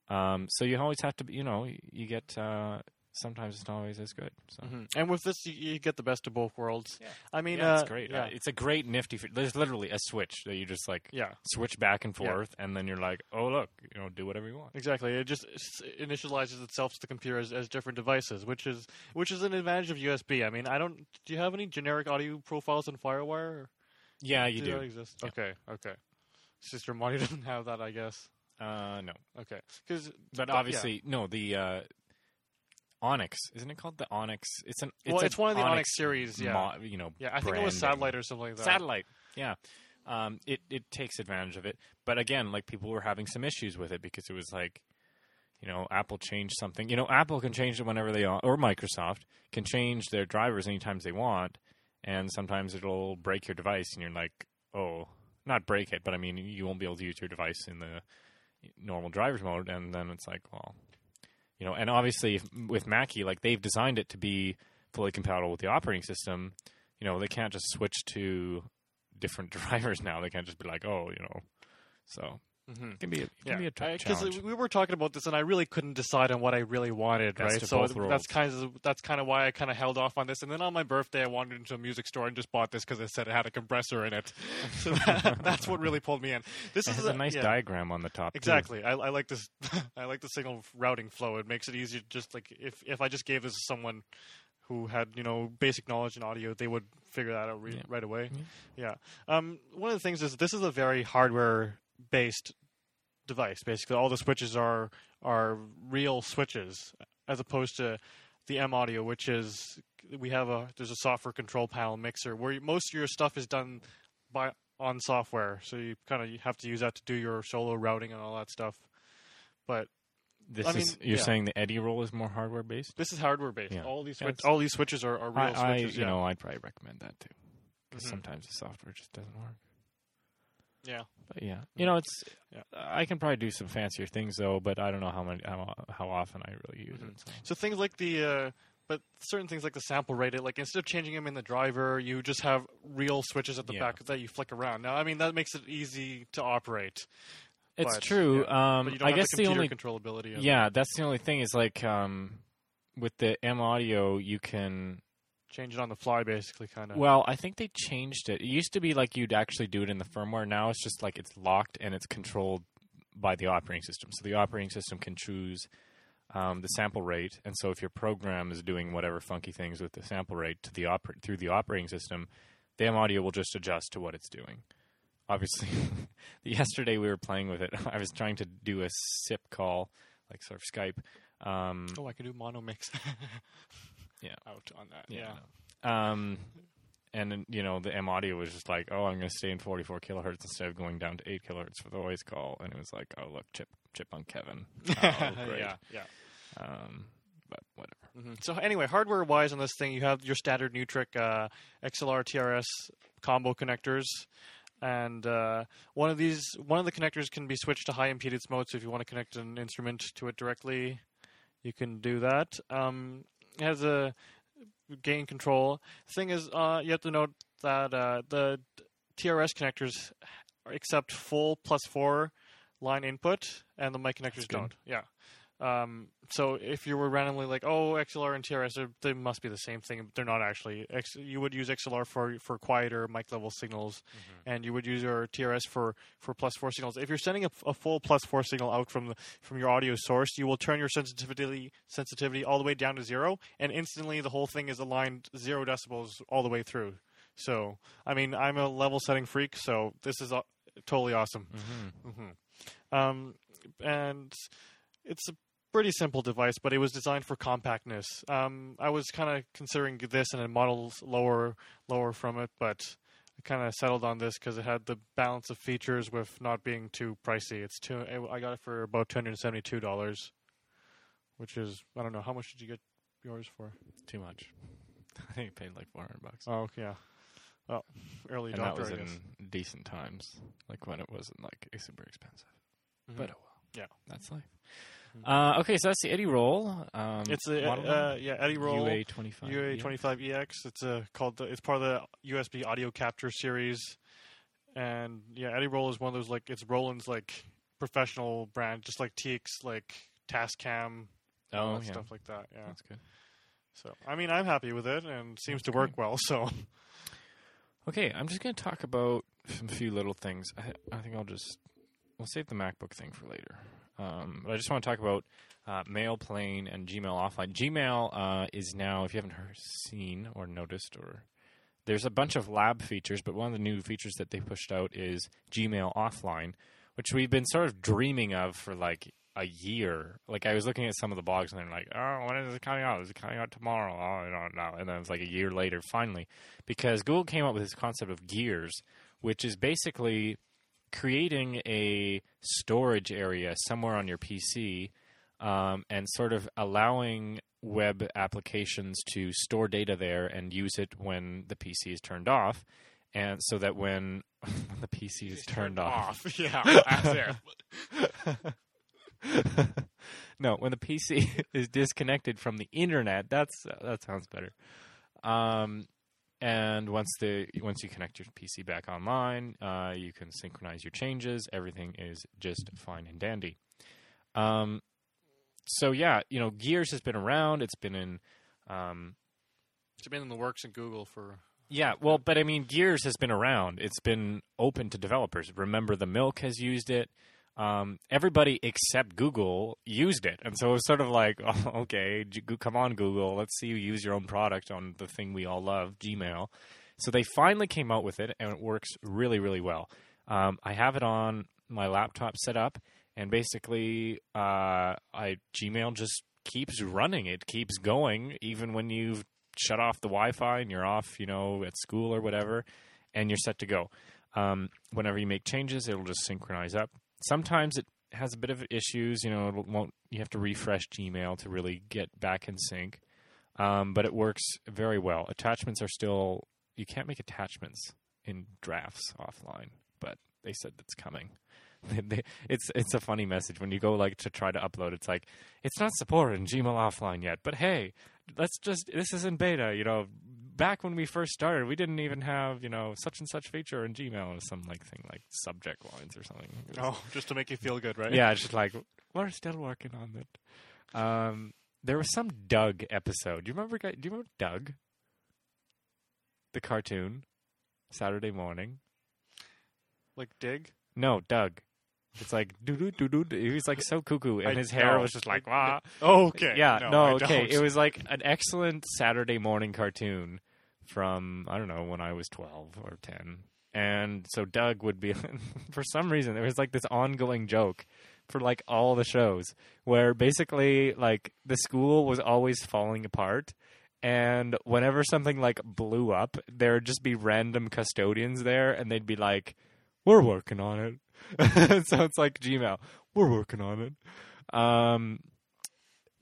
Um, so you always have to, you know, you get uh, sometimes it's not always as good. So. Mhm. And with this, you, you get the best of both worlds. Yeah. I mean, yeah, uh, it's great. Yeah. Uh, it's a great nifty. Fe- There's literally a switch that you just like yeah. switch back and Yeah. forth, and then you're like, oh look, you know, do whatever you want. Exactly. It just initializes itself to the computer as, as different devices, which is which is an advantage of USB. I mean, I don't. Do you have any generic audio profiles in FireWire? Or Yeah, you do do. that exist? Yeah. Okay. Okay. Sister Money doesn't have that, I guess. Uh, no, Okay. Because but But, yeah. obviously, no. The uh, Onyx isn't it called the Onyx? It's an well, it's one of the Onyx, series. Yeah. mo- you know, yeah. I think it was. Satellite or something like that. Satellite, yeah. Um, it it takes advantage of it, but again, like people were having some issues with it because it was like, you know, Apple changed something. You know, Apple can change it whenever they want, or Microsoft can change their drivers anytime they want, and sometimes it'll break your device, and you're like, oh, not break it, but I mean, you won't be able to use your device in the normal driver's mode, and then it's like, well, you know, and obviously with Mackie, like they've designed it to be fully compatible with the operating system. You know, they can't just switch to different drivers now. They can't just be like, oh, you know, so Mm-hmm. it can be a, it can Yeah, be a t- because challenge. we were talking about this, and I really couldn't decide on what I really wanted. Best right, so that's kind of that's kind of why I kind of held off on this. And then on my birthday, I wandered into a music store and just bought this because it said it had a compressor in it. so that, that's what really pulled me in. This It is has a nice yeah, diagram on the top. too. Exactly. I, I like this. I like the signal routing flow. It makes it easier. To just like if if I just gave this to someone who had you know basic knowledge in audio, they would figure that out re- Yeah. right away. Yeah. Um, one of the things is this is a very hardware based device. Basically, all the switches are are real switches as opposed to the M audio, which is we have a there's a software control panel mixer where you, most of your stuff is done by on software, so you kind of have to use that to do your solo routing and all that stuff. But This I is mean, you're yeah. saying the Edirol is more hardware based. this is hardware based. Yeah. All these switch, all these switches are, are real I, I switches. you yeah. know I'd probably recommend that too because Mhm. sometimes the software just doesn't work. Yeah. But yeah, you know it's Yeah. I can probably do some fancier things though, but I don't know how many how, how often I really use it. So. So things like the, uh, but certain things like the sample rate, it, like instead of changing them in the driver, you just have real switches at the Yeah. back that you flick around. Now, I mean that makes it easy to operate. It's but, true. yeah. Um, But you don't I have guess the the only controllability. Of it. yeah, that's the only thing is like um, with the M audio, you can. Change it on the fly, basically, kind of. Well, I think they changed it. It used to be like you'd actually do it in the firmware. Now it's just like it's locked and it's controlled by the operating system. So the operating system can choose um, the sample rate, and so if your program is doing whatever funky things with the sample rate to the oper- through the operating system, the M audio will just adjust to what it's doing. Obviously, yesterday we were playing with it. I was trying to do a SIP call, like sort of Skype. Um, oh, I can do mono mix. Yeah. out on that. Yeah. Yeah. Um, and you know, the M audio was just like, oh, I'm going to stay in 44 kilohertz instead of going down to 8 kilohertz for the voice call. And it was like, oh, look, chip, chip on Kevin. Oh, great. yeah. Yeah. Um, but whatever. hmm So anyway, hardware wise on this thing, you have your standard Neutrik uh, XLR TRS combo connectors, and uh, one of these, one of the connectors can be switched to high impedance mode. So if you want to connect an instrument to it directly, you can do that. Um, has a gain control. Thing is, uh, you have to note that uh, the TRS connectors accept full plus four line input, and the mic connectors don't. Yeah. Um, so if you were randomly like, oh, XLR and TRS, they're- must be the same thing. but They're not actually. X, you would use XLR for for quieter mic level signals, and you would use your TRS for for plus four signals. If you're sending a, a full plus four signal out from the from your audio source, you will turn your sensitivity sensitivity all the way down to zero, and instantly the whole thing is aligned zero decibels all the way through. So, I mean, I'm a level setting freak, so this is uh, totally awesome. Mm-hmm. Um, and it's a pretty simple device, but it was designed for compactness. Um, I was kind of considering this and a model lower lower from it, but I kind of settled on this because it had the balance of features with not being too pricey. It's two. I got it for about two hundred and seventy two dollars, which is I don't know how much did you get yours for? Too much. I think I paid like four hundred bucks. Oh yeah, well early and that was in decent times, like when it wasn't like super expensive. Mhm. But oh well. Yeah. That's life. Mhm. Uh, okay, so that's the Edirol. Um, it's a uh, yeah Edirol. UA twenty five. UA twenty five EX. It's a called the, it's part of the USB audio capture series, and yeah, Edirol is one of those like it's Roland's like professional brand, just like TX like Tascam, Oh yeah, stuff like that. Yeah. that's good. So I mean, I'm happy with it, and it seems to work well. So Okay, I'm just going to talk about some few little things. I, I think I'll just we'll save the MacBook thing for later. Um, but I just want to talk about uh, MailPlane and Gmail Offline. Gmail uh, is now, if you haven't heard, seen or noticed, or there's a bunch of lab features, but one of the new features that they pushed out is Gmail Offline, which we've been sort of dreaming of for like a year. Like I was looking at some of the blogs and they're like, "Oh, when is it coming out? Is it coming out tomorrow?" Oh, I don't know. And then it's like a year later, finally, because Google came up with this concept of Gears, which is basically creating a storage area somewhere on your PC um, and sort of allowing web applications to store data there and use it when the PC is turned off. And so that when, the PC is turned, off, yeah, as if. no, when the PC is disconnected from the internet, that's uh, that sounds better. Um, and once the once you connect your PC back online, uh, you can synchronize your changes. Everything is just fine and dandy. Um, so yeah, you know, Gears has been around. It's been in. Um, It's been in the works in Google for yeah, well, but I mean, Gears has been around. It's been open to developers. Remember the Milk has used it. Um, everybody except Google used it, and so it was sort of like, oh, okay, come on, Google, let's see you use your own product on the thing we all love, Gmail. So they finally came out with it, and it works really, really well. Um, I have it on my laptop set up, and basically, uh, I Gmail just keeps running. It keeps going, even when you've shut off the Wi-Fi and you're off, you know, at school or whatever, and you're set to go. Um, whenever you make changes, it'll just synchronize up. Sometimes it has a bit of issues. You know, it won't. You have to refresh Gmail to really get back in sync. Um, but it works very well. Attachments are still. You can't make attachments in drafts offline, but they said that's coming. It's it's a funny message when you go like to try to upload. It's like it's not supported in Gmail offline yet, but hey, let's just this is in beta. You know, back when we first started, we didn't even have you know such and such feature in Gmail or some like thing like subject lines or something. Was- oh, just to make you feel good, right? yeah, it's just like we're still working on it. Um, there was some Doug episode. Do you remember? Do you remember Doug, the cartoon, Saturday morning? like dig. No, Doug. It's like doo doo doo doo. He was like so cuckoo, and I- his hair was just like wah. Okay, Yeah, no, no, okay. It was like an excellent Saturday morning cartoon from I don't know when I was twelve or ten, and so Doug would be for some reason there was like this ongoing joke for like all the shows where basically like the school was always falling apart. And whenever something like blew up, there'd just be random custodians there, and they'd be like, "We're working on it." so it's like Gmail, "We're working on it." Um,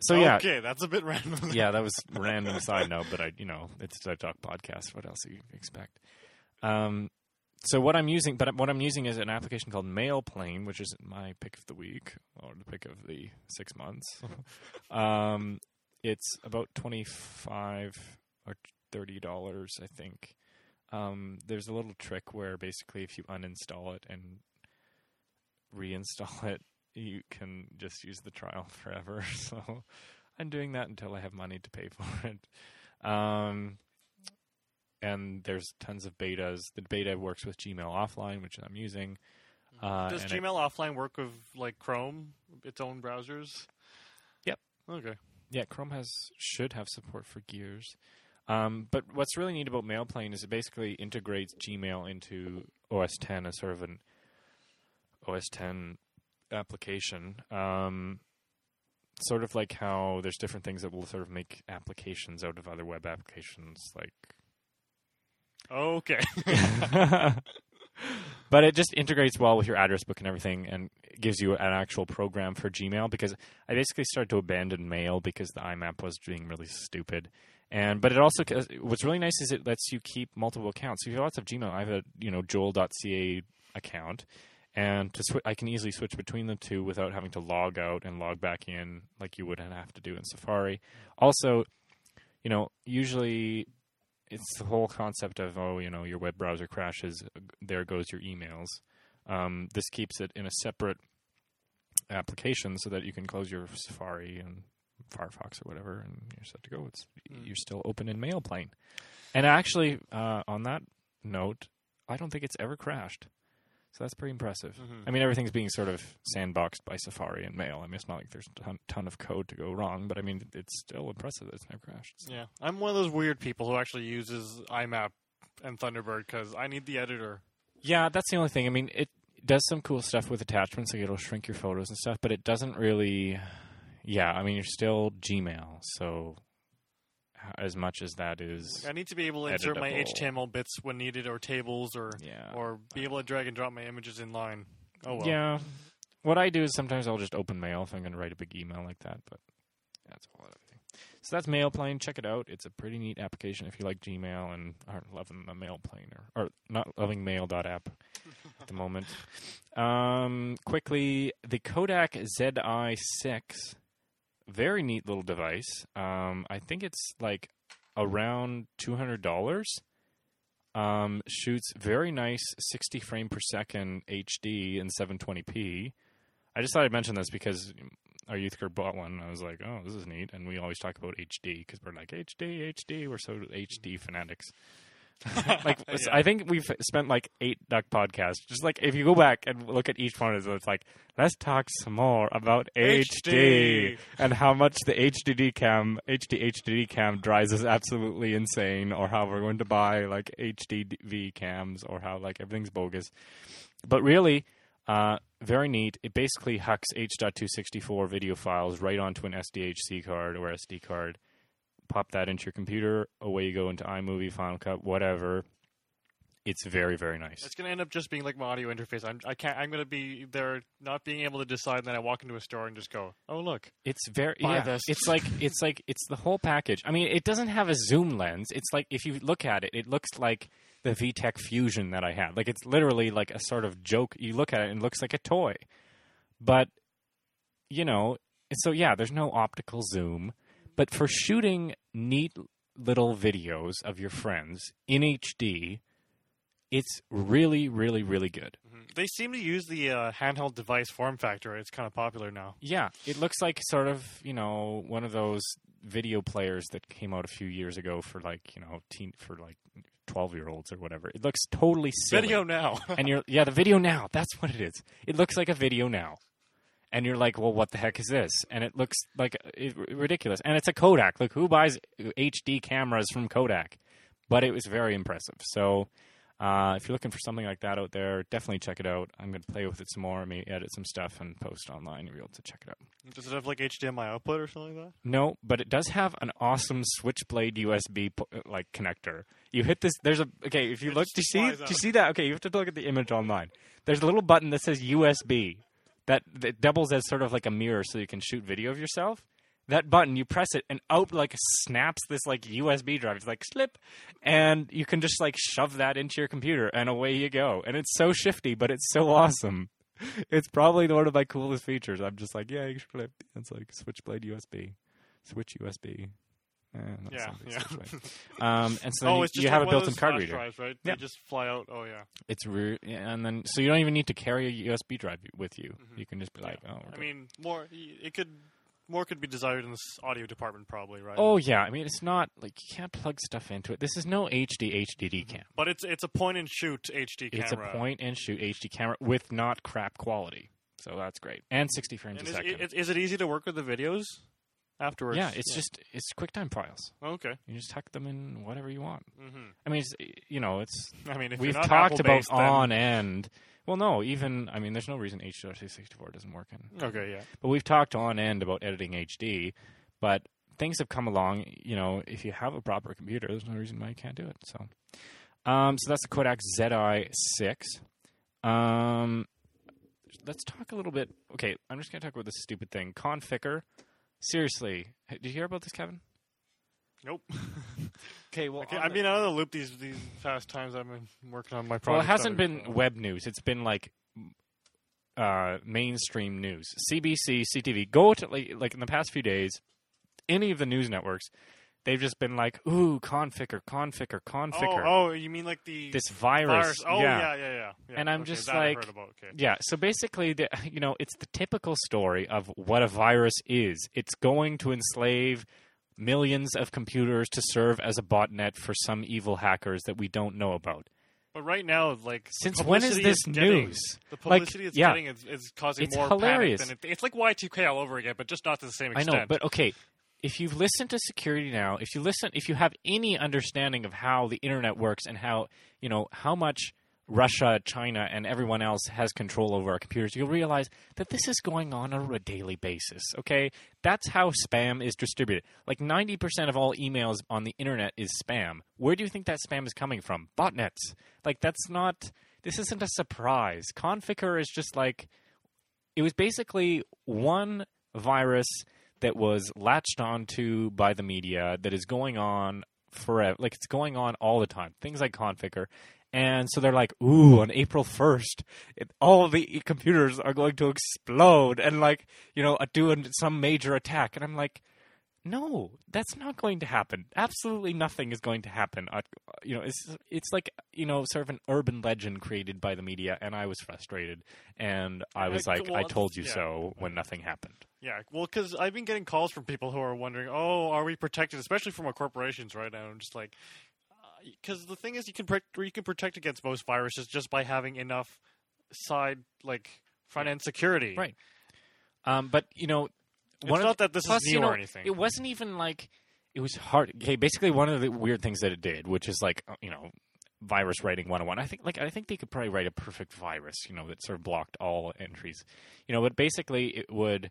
so yeah, Okay, that's a bit random. yeah, that was random side note, but I, you know, it's a talk podcast. What else do you expect? Um, so what I'm using, but what I'm using is an application called MailPlane, which is my pick of the week or the pick of the six months. um, it's about twenty five or thirty dollars, I think. Um, there's a little trick where basically, if you uninstall it and reinstall it, you can just use the trial forever. So I'm doing that until I have money to pay for it. Um, and there's tons of betas. The beta works with Gmail offline, which I'm using. Uh, Does and it- Gmail offline work with like Chrome, its own browsers? Yep. Okay. Yeah, Chrome has should have support for Gears. Um, but what's really neat about MailPlane is it basically integrates Gmail into OS 10 as sort of an OS 10 application. Um, sort of like how there's different things that will sort of make applications out of other web applications, like Okay. but it just integrates well with your address book and everything and gives you an actual program for Gmail because I basically started to abandon mail because the IMAP was being really stupid. And but it also what's really nice is it lets you keep multiple accounts. So you have lots of Gmail. I have a you know joel.ca account and to sw- I can easily switch between the two without having to log out and log back in like you wouldn't have to do in Safari. Also, you know, usually it's the whole concept of oh, you know, your web browser crashes, there goes your emails. Um, this keeps it in a separate application so that you can close your Safari and Firefox or whatever, and you're set to go. It's Mm. you're still open in MailPlane. And actually, uh, on that note, I don't think it's ever crashed. So that's pretty impressive. Mhm. I mean, everything's being sort of sandboxed by Safari and Mail. I mean, it's not like there's a ton, ton of code to go wrong, but I mean, it's still impressive that it's never crashed. So- Yeah, I'm one of those weird people who actually uses IMAP and Thunderbird because I need the editor. Yeah, that's the only thing. I mean, it does some cool stuff with attachments, like it'll shrink your photos and stuff, but it doesn't really. Yeah, I mean, you're still Gmail, so as much as that is, I need to be able to insert my HTML bits when needed, or tables, or yeah, or be able to drag and drop my images in line. Oh well. yeah. What I do is sometimes I'll just open mail if I'm going to write a big email like that, but that's all thing. So that's MailPlane. Check it out. It's a pretty neat application if you like Gmail and aren't loving the MailPlane or, or not loving Mail.app at the moment. Um, quickly, the Kodak ZI6, very neat little device. Um, I think it's like around two hundred dollars. Um, shoots very nice 60 frame per second HD in 720p. I just thought I'd mention this because our youth group bought one. I was like, oh, this is neat. And we always talk about HD because we're like, HD, HD. We're so HD fanatics. like, Yeah. I think we've spent like eight duck podcasts. Just like, if you go back and look at each one, of those, it's like, let's talk some more about HD, HD. and how much the HDD cam, HD HDD cam drives us absolutely insane, or how we're going to buy like HDV cams, or how like everything's bogus. But really, uh, very neat. It basically hucks H.264 video files right onto an SDHC card or SD card. Pop that into your computer. Away you go into iMovie, Final Cut, whatever. It's very, very nice. It's gonna end up just being like my audio interface. I'm I can't. I'm gonna be there, not being able to decide. And then I walk into a store and just go, "Oh look, It's very Buy yeah. this. It's like it's like it's the whole package. I mean, it doesn't have a zoom lens. It's like if you look at it, it looks like the VTech Fusion that I had. Like it's literally like a sort of joke. You look at it and it looks like a toy. But you know, so yeah, there's no optical zoom, but for shooting neat little videos of your friends in HD, it's really really really good. They seem to use the uh, handheld device form factor. It's kind of popular now. Yeah, it looks like sort of you know one of those video players that came out a few years ago for like you know teen for like twelve year olds or whatever. It looks totally silly. Video now. and you're yeah the video now. That's what it is. It looks like a video now, and you're like, well, what the heck is this? And it looks like it, ridiculous. And it's a Kodak. Like who buys HD cameras from Kodak? But it was very impressive. So. Uh, if you're looking for something like that out there, definitely check it out. I'm going to play with it some more, maybe edit some stuff, and post online. You'll be able to check it out. Does it have like HDMI output or something like that? No, but it does have an awesome Switchblade USB like connector. You hit this. There's a okay. If you It look, do you see? flies Do you see that? Okay, you have to look at the image online. There's a little button that says USB that, that doubles as sort of like a mirror, so you can shoot video of yourself. That button, you press it, and out like snaps this like USB drive. It's like slip, and you can just like shove that into your computer, and away you go. And it's so shifty, but it's so awesome. It's probably one of my coolest features. I'm just like, yeah, you flip. It's like Switchblade USB, Switch USB. Eh, Yeah, yeah. um, and so oh, you, you like have a built-in card reader. drives, right? Yeah. They just fly out. Oh yeah. It's re- and then so you don't even need to carry a USB drive with you. Mhm. You can just be like, oh, we're I good. mean, more. It could more could be desired in this audio department, probably, right? oh yeah. I mean, it's not like you can't plug stuff into it. This is no HD HDD cam. But it's it's a point and shoot HD It's camera. a point and shoot HD camera with not crap quality. So that's great. And 60 frames And a is, second. it, is it easy to work with the videos afterwards? yeah, it's just it's QuickTime files. okay. You just tuck them in whatever you want. hmm I mean, it's, you know, it's I mean, if we've you're not talked about then- on end. Well, no, even I mean, there's no reason H.264 doesn't work in. Okay, yeah. But we've talked on end about editing HD, but things have come along. You know, if you have a proper computer, there's no reason why you can't do it. So, um, so that's the Kodak ZI6. Um, let's talk a little bit. Okay, I'm just gonna talk about this stupid thing, Conficker. Seriously, H- did you hear about this, Kevin? Nope. Okay, well, Okay, I've been out of the loop these these past times I've been working on my project. Well, it hasn't been so- web news. It's been like uh, mainstream news. CBC, CTV. Go to like, like in the past few days, any of the news networks, they've just been like, "Ooh, Conficker, Conficker, Conficker." Oh, oh, you mean like the this virus. Oh, yeah. yeah, yeah, yeah. yeah. And I'm Okay, just like-. Okay. Yeah, so basically, the, you know, it's the typical story of what a virus is. It's going to enslave millions of computers to serve as a botnet for some evil hackers that we don't know about. But right now, like Since when is this it's getting- news? The Like, publicity it's yeah. getting is, is causing It's more hilarious. panic than it, it's like Y2K all over again, but just not to the same extent. I know, but okay. If you've listened to security now, if you listen, if you have any understanding of how the internet works and how you know how much Russia, China, and everyone else has control over our computers, you'll realize that this is going on on a daily basis. Okay, that's how spam is distributed. Like ninety percent of all emails on the internet is spam. Where do you think that spam is coming from? Botnets. Like that's not. This isn't a surprise. Conficker is just like it was basically one virus that was latched onto by the media that is going on forever. Like it's going on all the time. Things like Conficker. And so they're like, ooh, on April 1st, it, all the computers are going to explode and, like, you know, do an- some major attack. And I'm like, no, that's not going to happen. Absolutely nothing is going to happen. Uh, you know, it's it's like you know, sort of an urban legend created by the media, and I was frustrated, and I was Uh, like, well, I told you yeah. so when nothing happened. yeah, well, because I've been getting calls from people who are wondering, oh, are we protected, especially from our corporations right now? I'm just like, because the thing is, you can pre- you can protect against most viruses just by having enough side like front end security. Right. Um, but you know, one of not that this plus, is you new know, or anything. It wasn't even like it was hard. Okay, basically one of the weird things that it did, which is like you know, virus writing 101. I think like I think they could probably write a perfect virus, you know, that sort of blocked all entries. You know, but basically it would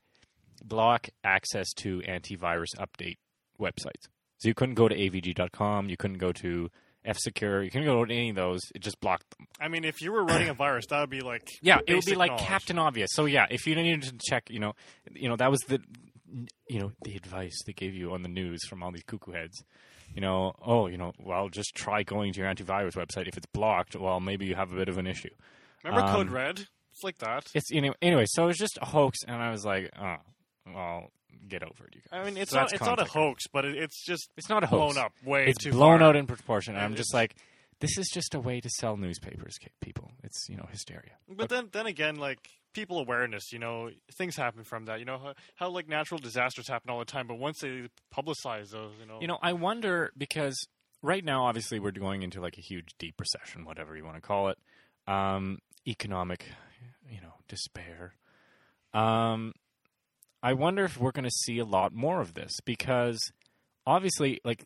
block access to antivirus update websites. So you couldn't go to avg.com, you couldn't go to F-Secure, you couldn't go to any of those. It just blocked them. I mean, if you were running a virus, that would be like Yeah, it would be like knowledge. Captain Obvious. So yeah, if you needed to check, you know, you know that was the, you know, the advice they gave you on the news from all these cuckoo heads. You know, oh, you know, well, just try going to your antivirus website. If it's blocked, well, maybe you have a bit of an issue. Remember Um, Code Red? It's like that. It's you know, anyway. So it was just a hoax, and I was like, oh, well, get over it, you guys. I mean, it's So not it's not a hoax, but it, it's just It's not a hoax. blown up way It's too blown far. out in proportion. And I'm just like, this is just a way to sell newspapers, people. It's you know hysteria. But then, then again, like people awareness, you know, things happen from that. You know how, how like natural disasters happen all the time, but once they publicize those, you know, You know, I wonder because right now, obviously, we're going into like a huge deep recession, whatever you want to call it, um, economic, you know, despair. Um, I wonder if we're going to see a lot more of this because obviously, like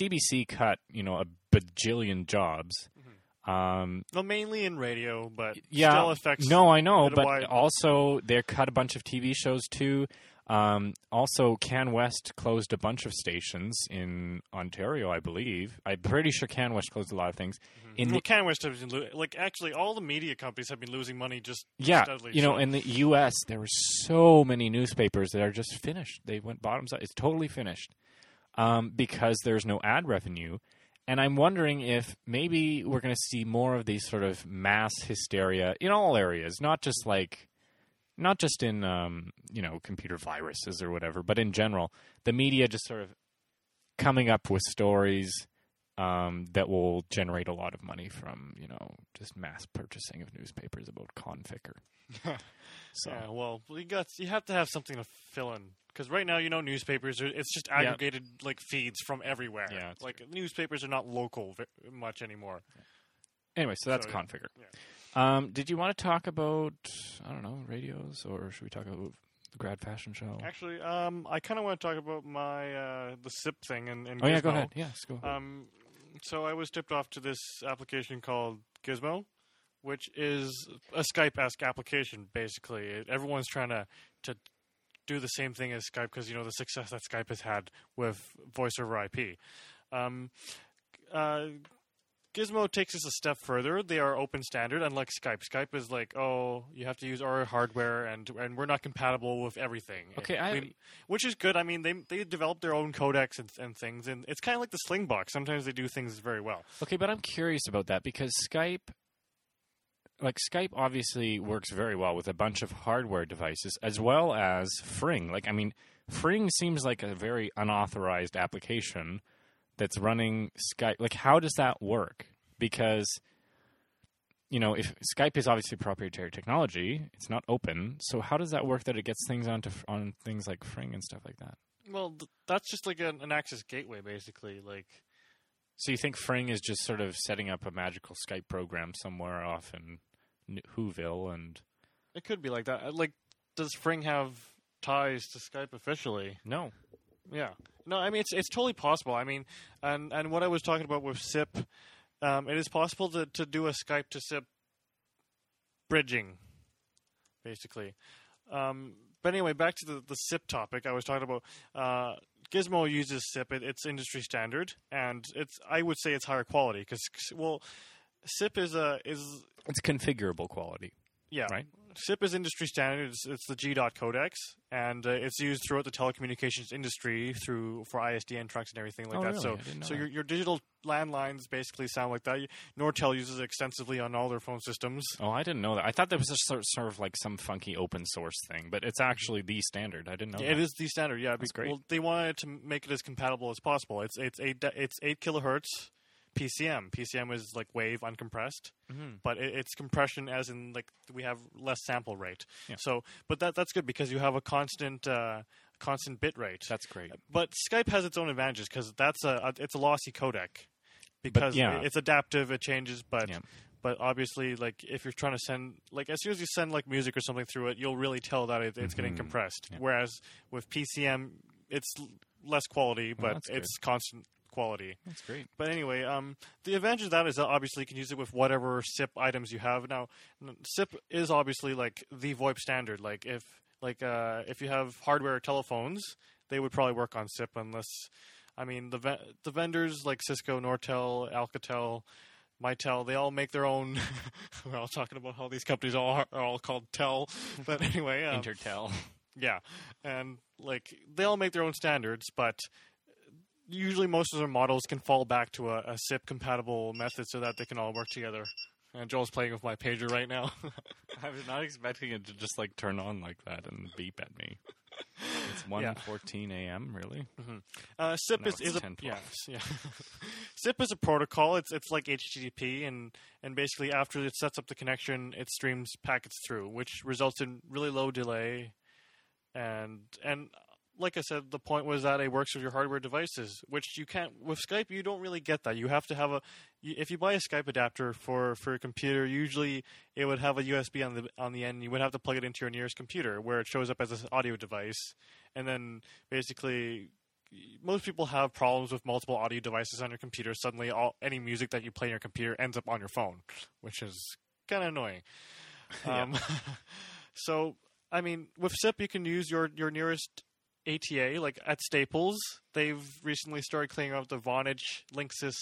CBC cut, you know, a bajillion jobs. Um, no, mainly in radio, but yeah, still affects. no, I know, but wide- also they cut a bunch of TV shows too. Um, also, CanWest closed a bunch of stations in Ontario, I believe. I'm pretty sure CanWest closed a lot of things. In well, the, CanWest has been lo- like actually all the media companies have been losing money just yeah, steadily. you know, so- in the U.S., there were so many newspapers that are just finished. They went bottoms up. It's totally finished um, because there's no ad revenue. And I'm wondering if maybe we're going to see more of these sort of mass hysteria in all areas, not just like, not just in um, you know computer viruses or whatever, but in general, the media just sort of coming up with stories um, that will generate a lot of money from you know just mass purchasing of newspapers about Conficker. so Yeah, well, you got you have to have something to fill in because right now, you know, newspapers are it's just Yeah. aggregated like feeds from everywhere. Yeah, like newspapers are not local much anymore. anyway, so that's So, yeah. Um, did you want to talk about I don't know radios or should we talk about the Grad Fashion Show? Actually, um, I kind of want to talk about my uh, the SIP thing and, and oh yeah, go ahead. Yes, go. Um, so I was tipped off to this application called Gizmo, which is a Skype-esque application. Basically, It- everyone's trying to to do the same thing as Skype because you know the success that Skype has had with voice over IP. Um, uh, Gizmo takes us a step further. They are open standard, unlike Skype. Skype is like, oh, you have to use our hardware, and and we're not compatible with everything. Okay, I- which is good. I mean, they they develop their own codecs and, and things, and it's kind of like the Slingbox. Sometimes they do things very well. Okay, but I'm curious about that because Skype, like Skype, obviously works very well with a bunch of hardware devices as well as Fring. Like, I mean, Fring seems like a very unauthorized application that's running Skype. Like, how does that work? Because you know, if Skype is obviously proprietary technology, it's not open. So how does that work that it gets things onto on things like Fring and stuff like that? Well, th- that's just like an, an access gateway, basically. Like, So you think Fring is just sort of setting up a magical Skype program somewhere off in Whoville and it could be like that. Uh, Like, does Fring have ties to Skype officially? no. Yeah. No, I mean it's it's totally possible. I mean, and and what I was talking about with SIP, um, it is possible to to do a Skype to SIP bridging, basically. Um, but anyway, back to the the SIP topic I was talking about. Uh, Gizmo uses SIP. It, it's industry standard, and it's I would say it's higher quality because well, SIP is a is It's configurable quality, yeah right? SIP is industry standard. It's, it's the G dot codecs, and uh, it's used throughout the telecommunications industry through for ISDN trunks and everything like Oh, that. really? So, I didn't know so that. your your digital landlines basically sound like that. Nortel uses it extensively on all their phone systems. Oh, I didn't know that. I thought that was just sort, sort of like some funky open source thing, but it's actually the standard. I didn't know. It that. is the standard, yeah. Bec- great. Well, they wanted to make it as compatible as possible. It's it's eight it's eight kilohertz PCM. PCM is like wave uncompressed, Mhm. but it, it's compression as in like we have less sample rate. Yeah. So, but that that's good because you have a constant uh, constant bit rate. That's great. But Skype has its own advantages because that's a, a it's a lossy codec because yeah. it's adaptive, it changes, but Yeah. but obviously like if you're trying to send like as soon as you send like music or something through it, you'll really tell that it, it's getting Mhm. compressed. Yeah. Whereas with PCM, it's l- less quality, but good. it's constant quality. That's great. But anyway, um, the advantage of that is that obviously you can use it with whatever SIP items you have. Now, SIP is obviously like the VoIP standard. Like if like uh, if you have hardware telephones, they would probably work on SIP unless, I mean, the ve- the vendors like Cisco, Nortel, Alcatel. Mitel, they all make their own. we're all talking about how these companies all are, are all called Tel, but anyway, um, Intertel. yeah, and like they all make their own standards, but usually most of their models can fall back to a, a SIP compatible method so that they can all work together. And Joel's playing with my pager right now. I was not expecting it to just like turn on like that and beep at me. It's Yeah. 1:14 a.m. Really? Uh, SIP No, is, is a 10, yeah, yeah. SIP is a protocol. It's it's like HTTP, and and basically after it sets up the connection, it streams packets through, which results in really low delay. And and like I said, the point was that it works with your hardware devices, which you can't with Skype. You don't really get that. You have to have a if you buy a Skype adapter for for a computer, usually it would have a USB on the on the end. You would have to plug it into your nearest computer, where it shows up as an audio device, and then basically most people have problems with multiple audio devices on your computer. Suddenly, all any music that you play on your computer ends up on your phone, which is kind of annoying. Yeah. Um, so, I mean, with SIP, you can use your your nearest ATA. Like at Staples, they've recently started cleaning out the Vonage Linksys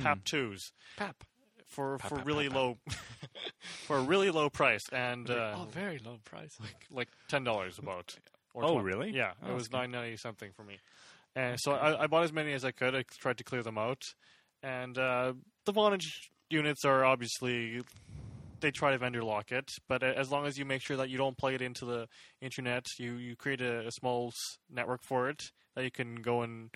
PAP twos Pap. for Pap, for pap, really pap, low for a really low price and uh, oh, very low price. like like ten dollars about. Or Oh, 20 really? Yeah, Oh, it was nine ninety something for me, and so I, I bought as many as I could. I tried to clear them out, and uh, the Vonage units are obviously they try to vendor lock it, but as long as you make sure that you don't plug it into the internet, you you create a, a small network for it that you can go and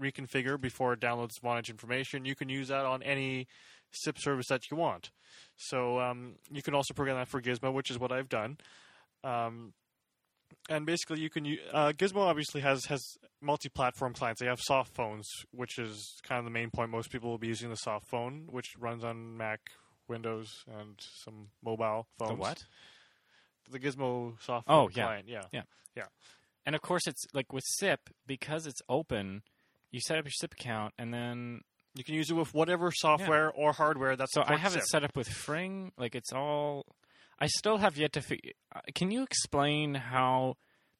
reconfigure before it downloads Vonage information, you can use that on any SIP service that you want. So um, you can also program that for Gizmo, which is what I've done. Um, and basically, you can use, uh, Gizmo obviously has has multi-platform clients. They have soft phones, which is kind of the main point. Most people will be using the soft phone, which runs on Mac, Windows, and some mobile phones. The what? The Gizmo software Oh, yeah. client. Yeah. And of course, it's like with SIP because it's open. You set up your SIP account, and then You can use it with whatever software or hardware that's so I have it set up with Fring. Like it's all. I still have yet to. Uh, can you explain how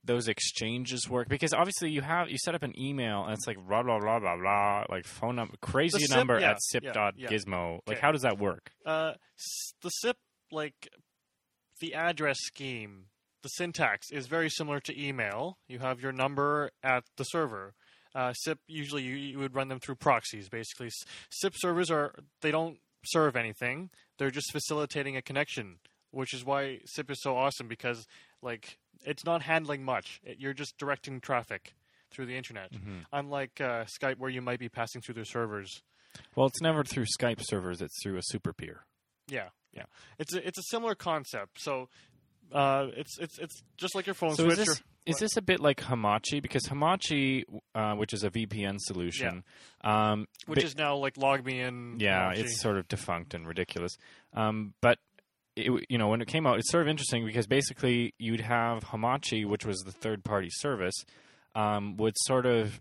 those exchanges work? Because obviously you have you set up an email and it's like blah blah blah blah blah like phone number crazy SIP, number yeah, at sip yeah, dot yeah. gizmo. Like Okay. how does that work? Uh, the SIP, like the address scheme, the syntax is very similar to email. You have your number at the server. Uh, SIP usually you, you would run them through proxies. Basically, SIP servers are they don't serve anything. They're just facilitating a connection, which is why SIP is so awesome because like it's not handling much. It, you're just directing traffic through the internet. Mm-hmm. Unlike uh, Skype, where you might be passing through their servers. Well, it's never through Skype servers. It's through a super peer. Yeah, yeah. It's a, it's a similar concept. So uh, it's it's it's just like your phone So switch. is this or- is this a bit like Hamachi? Because Hamachi, uh, which is a VPN solution, um, which ba- is now like LogMeIn. yeah, Hamachi. it's sort of defunct and ridiculous. Um, but it, you know, when it came out, it's sort of interesting because basically you'd have Hamachi, which was the third party service, um, would sort of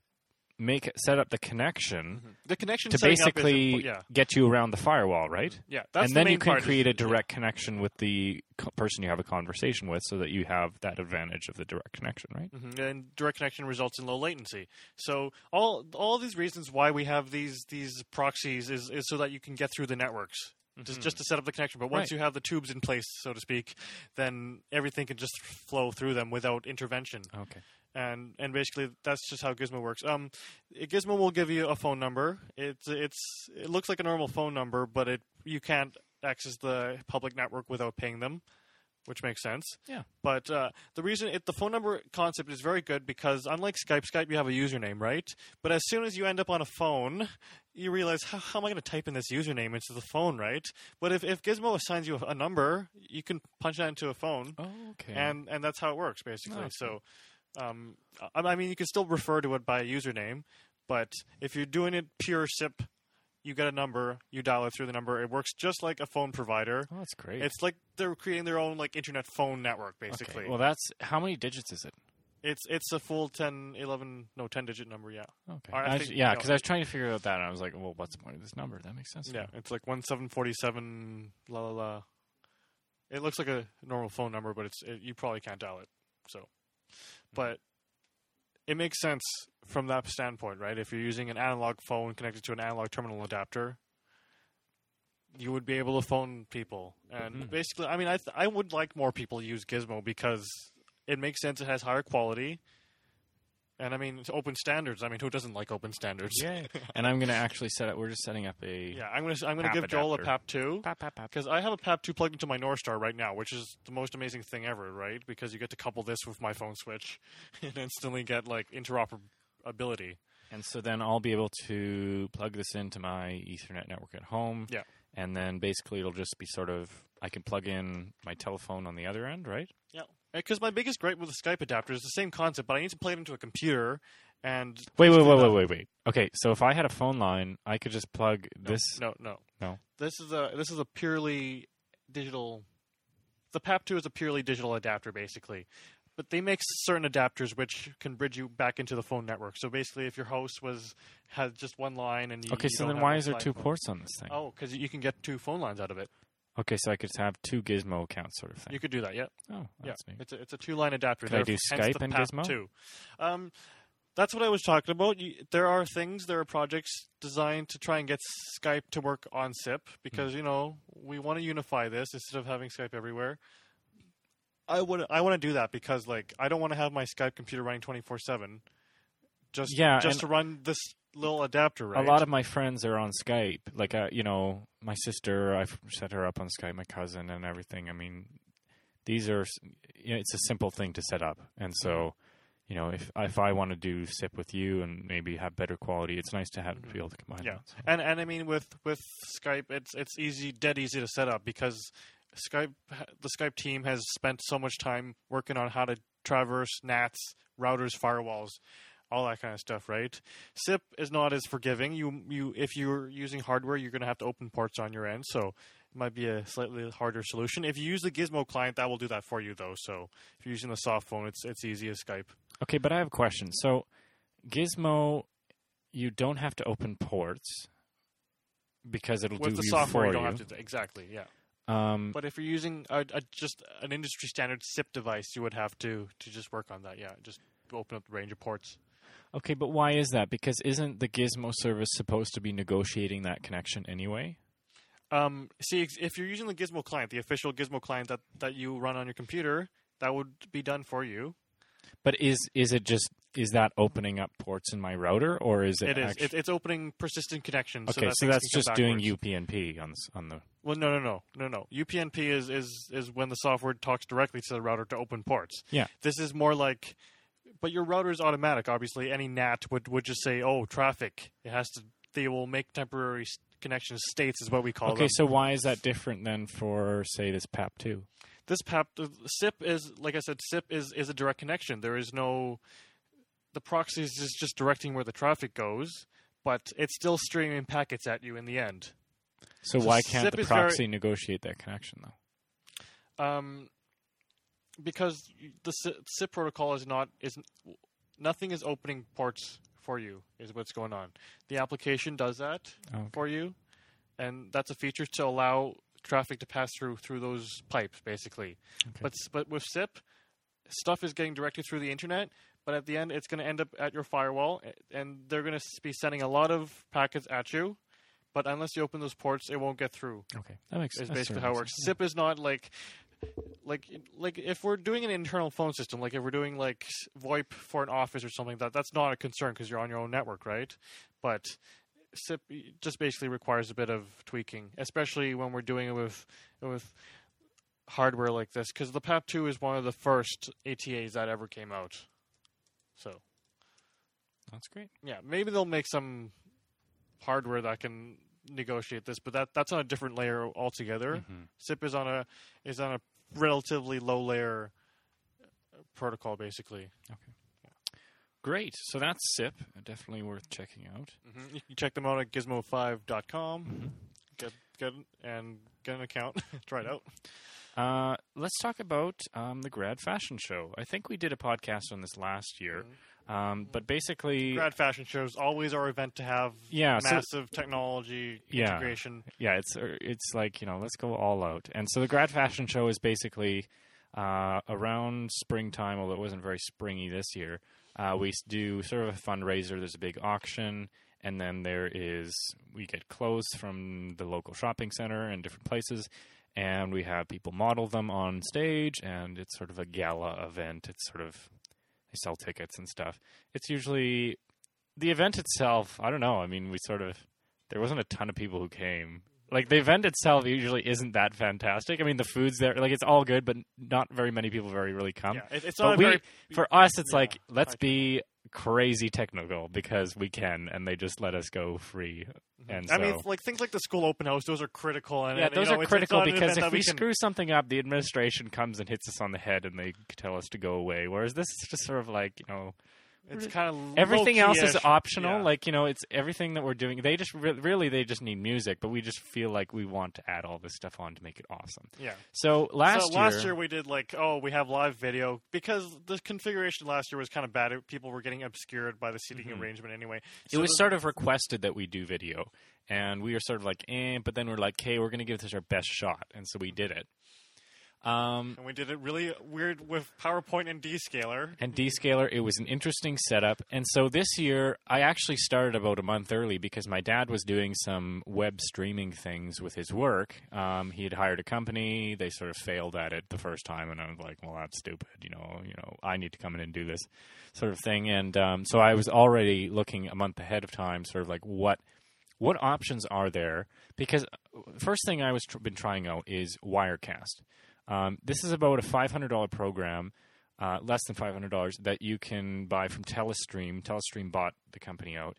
make set up the connection the connection to setting up is basically yeah get you around the firewall, right? yeah that's and the then you can create a direct connection with the co- person you have a conversation with, so that you have that advantage of the direct connection, right? Mhm, and direct connection results in low latency. So all all these reasons why we have these these proxies is, is so that you can get through the networks. Just, just to set up the connection, but once Right. you have the tubes in place, so to speak, then everything can just flow through them without intervention. Okay. and and basically that's just how Gizmo works. Um, Gizmo will give you a phone number. It's it's it looks like a normal phone number, but it you can't access the public network without paying them, which makes sense. Yeah. But uh, the reason it, the phone number concept is very good because unlike Skype, Skype you have a username, right? But as soon as you end up on a phone, you realize how, how am I going to type in this username into the phone, right? But if, if Gizmo assigns you a, a number, you can punch that into a phone Oh, okay. and and that's how it works basically. Oh, so, um, I, I mean, you can still refer to it by a username, but if you're doing it pure SIP, you get a number, you dial it through the number. It works just like a phone provider. oh, that's great. It's like they're creating their own like internet phone network basically. Okay. Well, that's how many digits is it? It's it's a full 10, 11, no, ten digit number. Yeah, Okay. I I think, ju- yeah, because I was trying to figure out that, and I was like, well, what's the point of this number? That makes sense. yeah. It's like one seven forty seven. La la la. It looks like a normal phone number, but it's it, you probably can't dial it. So, but it makes sense from that standpoint, right? If you're using an analog phone connected to an analog terminal adapter, you would be able to phone people. And Mhm. basically, I mean, I th- I would like more people to use Gizmo because it makes sense. It has higher quality. And I mean, it's open standards. I mean, who doesn't like open standards? Yeah. and I'm going to actually set up. We're just setting up a. Yeah, I'm gonna I'm gonna PAP give Joel a. PAP two Pap, pap, pap. because I have a PAP two plugged into my Norstar right now, which is the most amazing thing ever, right? Because you get to couple this with my phone switch and instantly get like interoperability. And so then I'll be able to plug this into my Ethernet network at home. Yeah. And then basically it'll just be sort of I can plug in my telephone on the other end, right? Yeah, because my biggest gripe with the Skype adapter is the same concept, but I need to plug it into a computer and Wait, wait, wait, wait, wait, wait. Okay, so if I had a phone line, I could just plug No, this. No, no, No. This is a this is a purely digital. The PAP two is a purely digital adapter, basically. But they make certain adapters which can bridge you back into the phone network. So basically, if your host was has just one line and you Okay, you so then why is there two phone- ports on this thing? Oh, because you can get two phone lines out of it. Okay, so I could have two Gizmo accounts, sort of thing. You could do that, yeah. oh, Yeah, that's neat. it's a, it's a two line adapter. Could I do Skype and PAP Gizmo? Two. Um, that's what I was talking about. You, there are things, there are projects designed to try and get Skype to work on SIP because Hmm. you know we want to unify this instead of having Skype everywhere. I would I want to do that because like I don't want to have my Skype computer running twenty four seven. Just Yeah, just to run this little adapter, right? A lot of my friends are on Skype. Like, uh, you know, my sister, I've set her up on Skype, my cousin, and everything. I mean, these are, you know, it's a simple thing to set up. And so, you know, if if I want to do SIP with you and maybe have better quality, it's nice to have be able to combine. Mm-hmm. Yeah, that. So- and and I mean with with Skype, it's it's easy, dead easy to set up because Skype, the Skype team has spent so much time working on how to traverse NATs, routers, firewalls, all that kind of stuff, right? SIP is not as forgiving. You you if you're using hardware, you're going to have to open ports on your end, so it might be a slightly harder solution. If you use the Gizmo client, that will do that for you, though. So if you're using the soft phone, it's it's easy as Skype. Okay, but I have a question. So, Gizmo, you don't have to open ports because it'll With do the you software, you don't you. have to exactly, yeah. Um, But if you're using a, a, just an industry standard SIP device, you would have to to just work on that. Yeah, just open up the range of ports. Okay, but why is that? Because isn't the Gizmo service supposed to be negotiating that connection anyway? Um, see, if you're using the Gizmo client, the official Gizmo client that, that you run on your computer, that would be done for you. But is is it just is that opening up ports in my router, or is it? It is. actu- it's opening persistent connections. okay, that so that's just doing. UPnP on on the. Well, no, no, no, no, no. UPnP is, is is when the software talks directly to the router to open ports. Yeah. This is more like, but your router is automatic. Obviously, any NAT would would just say, "Oh, traffic." It has to. They will make temporary connection states, is what we call Okay, them. so why is that different than for say this PAP two? this PAP SIP is like I said, SIP is is a direct connection. There is no the proxy is just, directing where the traffic goes, but it's still streaming packets at you in the end. So, So why can't SIP the is very- proxy negotiate that connection though? Um, because the SIP, protocol is not is nothing is opening ports for you is what's going on. The application does that oh, Okay. for you, and that's a feature to allow traffic to pass through through those pipes, basically. Okay. But but with SIP, stuff is getting directed through the internet. But at the end, it's going to end up at your firewall, and they're going to be sending a lot of packets at you. But unless you open those ports, it won't get through. Okay, that makes Is that basically how it works. sense. SIP is not like like like if we're doing an internal phone system, like if we're doing like VoIP for an office or something, that that's not a concern because you're on your own network, right? But SIP just basically requires a bit of tweaking, especially when we're doing it with with hardware like this, because the PAP2 is one of the first ATAs that ever came out. So That's great. yeah, maybe they'll make some hardware that can negotiate this, but that that's on a different layer altogether. Mhm. SIP is on a is on a relatively low layer protocol, basically. Okay. Great. So that's SIP. Definitely worth checking out. Mm-hmm. You can check them out at gizmo5.com. Mhm. Get get and get an account. Try it out. Uh, let's talk about um, the Grad Fashion Show. I think we did a podcast on this last year, um, but basically, Grad fashion shows always our event to have Yeah, so- massive technology Yeah. integration. yeah, it's uh, it's like you know, let's go all out. And so the Grad Fashion Show is basically uh, around springtime, although it wasn't very springy this year. Uh, we do sort of a fundraiser. There's a big auction, and then there is we get clothes from the local shopping center and different places, and we have people model them on stage, and it's sort of a gala event. It's sort of sell tickets and stuff. It's usually the event itself. I don't know. I mean, we sort of there wasn't a ton of people who came. Like the event itself usually isn't that fantastic. I mean, the food's there, like it's all good, but not very many people very really come. yeah, it's But not we, very for us, it's yeah, like let's be crazy technical because we can, and they just let us go free. Mm-hmm. And I mean, like things like the school open house, those are critical. And Yeah, and, those know, are it's- it's critical because if that we can- screw something up, the administration comes and hits us on the head, and they tell us to go away. Whereas this is just sort of like you know it's kind of everything else is optional. yeah. Like you know, it's everything that we're doing. They just re- really they just need music, but we just feel like we want to add all this stuff on to make it awesome. yeah. So last so last year we did like oh we have live video because the configuration last year was kind of bad. People were getting obscured by the seating Mhm. arrangement anyway. it was sort of requested that we do video, and we were sort of like, eh, but then we're like, hey, we're going to give this our best shot, and so we did it. Um, and we did it really weird with PowerPoint and Descaler. and Descaler. It was an interesting setup. And so this year, I actually started about a month early because my dad was doing some web streaming things with his work. Um, he had hired a company. They sort of failed at it the first time, and I was like, "Well, that's stupid. You know, you know, I need to come in and do this sort of thing." And um, so I was already looking a month ahead of time, sort of like what what options are there? Because uh, first thing I was tr- been trying out is Wirecast. Um, this is about a five hundred dollar program. uh, less than five hundred dollars that you can buy from Telestream. Telestream bought the company out.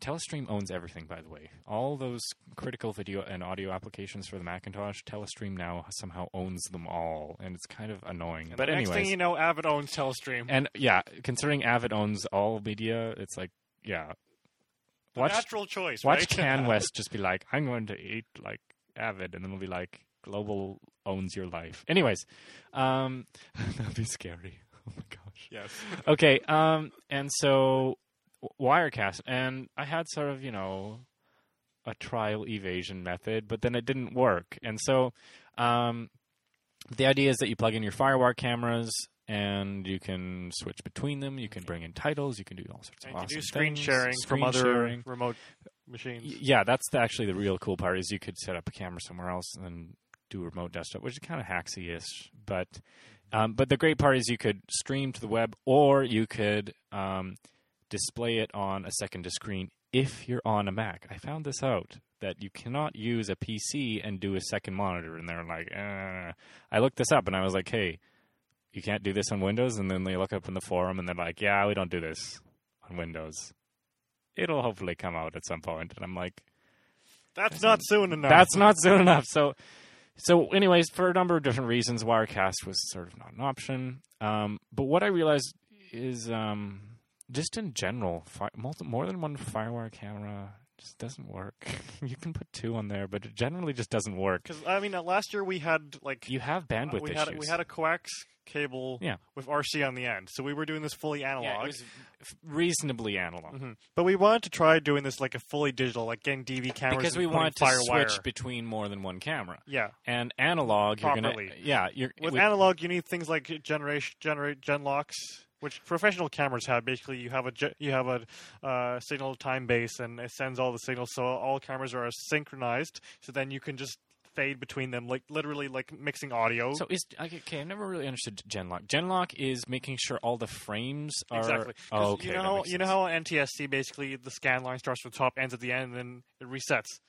Telestream owns everything, by the way. All those critical video and audio applications for the Macintosh, Telestream now somehow owns them all, and it's kind of annoying. But Next thing you know, Avid owns Telestream. and yeah, considering Avid owns all media, it's like yeah. The Watch natural choice. watch right? Can West just be like, I'm going to eat like Avid, and then we'll be like, Global owns your life. Anyways, um, that'd be scary. Oh my gosh. yes. Okay, um, and so Wirecast, and I had sort of you know a trial evasion method, but then it didn't work, and so um, the idea is that you plug in your FireWire cameras. And you can switch between them. You can bring in titles. You can do all sorts of you awesome can do screen things. sharing Screen from other sharing. remote machines. Yeah, that's the, actually the real cool part. Is you could set up a camera somewhere else and then do remote desktop, which is kind of hacksy-ish. But um, but the great part is you could stream to the web, or you could um, display it on a second screen if you're on a Mac. I found this out that you cannot use a PC and do a second monitor. And they're like, uh. I looked this up and I was like, hey, you can't do this on Windows. And then they look up in the forum and they're like, yeah, we don't do this on Windows. It'll hopefully come out at some point. And I'm like, That's not soon enough. that's not soon enough. So, so anyways, for a number of different reasons, Wirecast was sort of not an option. Um, but what I realized is, um, just in general, fi- multi- more than one FireWire camera just doesn't work. you can put two on there, but it generally just doesn't work. because I mean, uh, last year we had like You have bandwidth we issues. had we had a coax cable Yeah. with RC on the end, so we were doing this fully analog. yeah, it was reasonably analog. Mhm. But we wanted to try doing this like a fully digital, like getting DV cameras Because we wanted to switch between more than one camera. Yeah, And analog, you're Properly. gonna yeah, you're with with- analog, you need things like generation, generate genlocks, which professional cameras have. Basically, you have a you have a uh, signal time base, and it sends all the signals, so all cameras are synchronized. So then you can just fade between them, like literally like mixing audio. So is okay. I've never really understood Genlock. Genlock is making sure all the frames are exactly. Oh, okay. You know how you know how NTSC basically the scan line starts from the top, ends at the end, and then it resets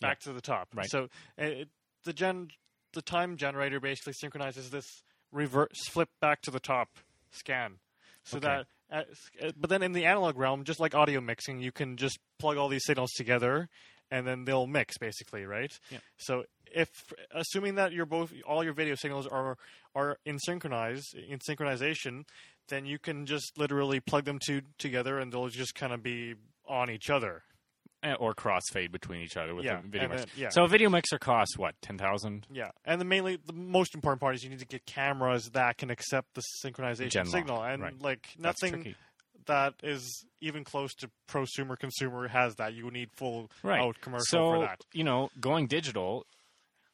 back to the top. Right. So uh, it, the gen the time generator basically synchronizes this reverse flip back to the top scan, so Okay. that. Uh, uh, but then in the analog realm, just like audio mixing, you can just plug all these signals together, and then they'll mix basically, right? Yeah. So if assuming that you're both all your video signals are are in synchronize in synchronization, then you can just literally plug them two together and they'll just kind of be on each other. Eh, or crossfade between each other with Yeah, the video mixer. then- yeah. So a video mixer costs what ten thousand? Yeah, and the mainly the most important part is you need to get cameras that can accept the synchronization Genlock, signal, and right. like nothing that is even close to prosumer consumer has that. You need full Right. out commercial So for that. you know, going digital,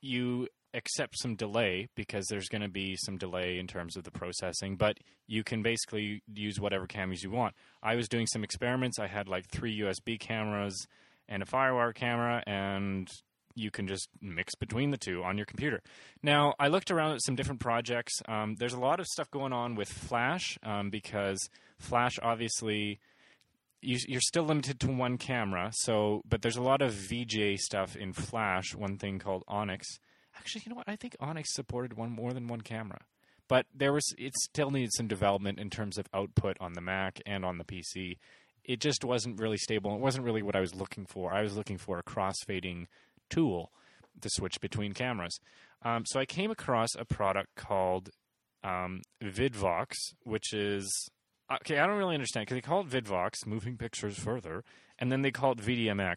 you accept some delay because there's going to be some delay in terms of the processing, but you can basically use whatever cameras you want. I was doing some experiments. I had like three USB cameras and a FireWire camera, and you can just mix between the two on your computer. Now, I looked around at some different projects. Um, there's a lot of stuff going on with Flash um, because Flash obviously you, you're still limited to one camera. So, but there's a lot of VJ stuff in Flash. One thing called Onyx. Actually, you know what? I think Onyx supported one more than one camera, but there was it still needed some development in terms of output on the Mac and on the PC. It just wasn't really stable. It wasn't really what I was looking for. I was looking for a crossfading tool to switch between cameras. Um, so I came across a product called um, VidVox, which is okay. I don't really understand because they call it VidVox, moving pictures further, and then they call it VDMX.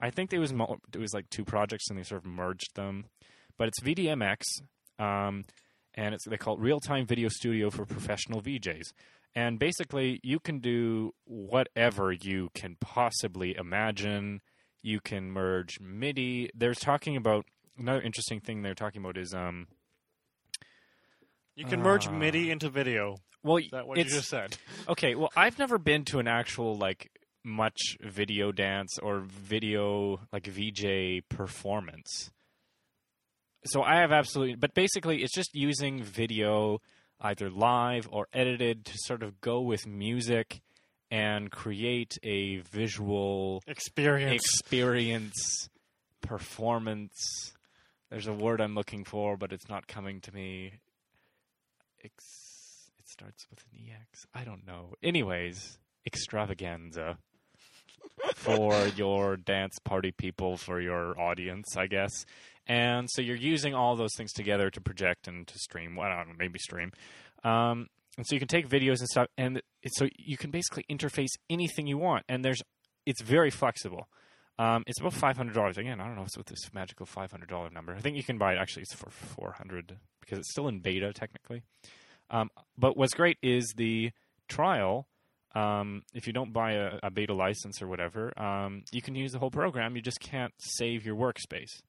I think there was mo- it was like two projects and they sort of merged them, but it's VDMX, um, and it's they call it Real Time Video Studio for Professional VJs. And basically, you can do whatever you can possibly imagine. You can merge MIDI. They're talking about another interesting thing they're talking about is um, You can merge Ah. MIDI into video. well, Is that what you just said? okay. Well, I've never been to an actual like much video dance or video like VJ performance. So I have absolutely, but basically, it's just using video either live or edited to sort of go with music and create a visual Experience. experience, performance. There's a word I'm looking for, but it's not coming to me. Ex- it's starts with an EX. I don't know. Anyways, extravaganza for your dance party people, for your audience, I guess. And so you're using all those things together to project and to stream. Well, I don't know, maybe stream. Um, and so you can take videos and stuff, and so you can basically interface anything you want. And there's, it's very flexible. Um, it's about five hundred dollars. Again, I don't know what's with this magical five hundred dollar number. I think you can buy it. Actually, it's for four hundred because it's still in beta technically. Um, but what's great is the trial. Um, if you don't buy a, a, beta license or whatever, um, you can use the whole program. You just can't save your workspace.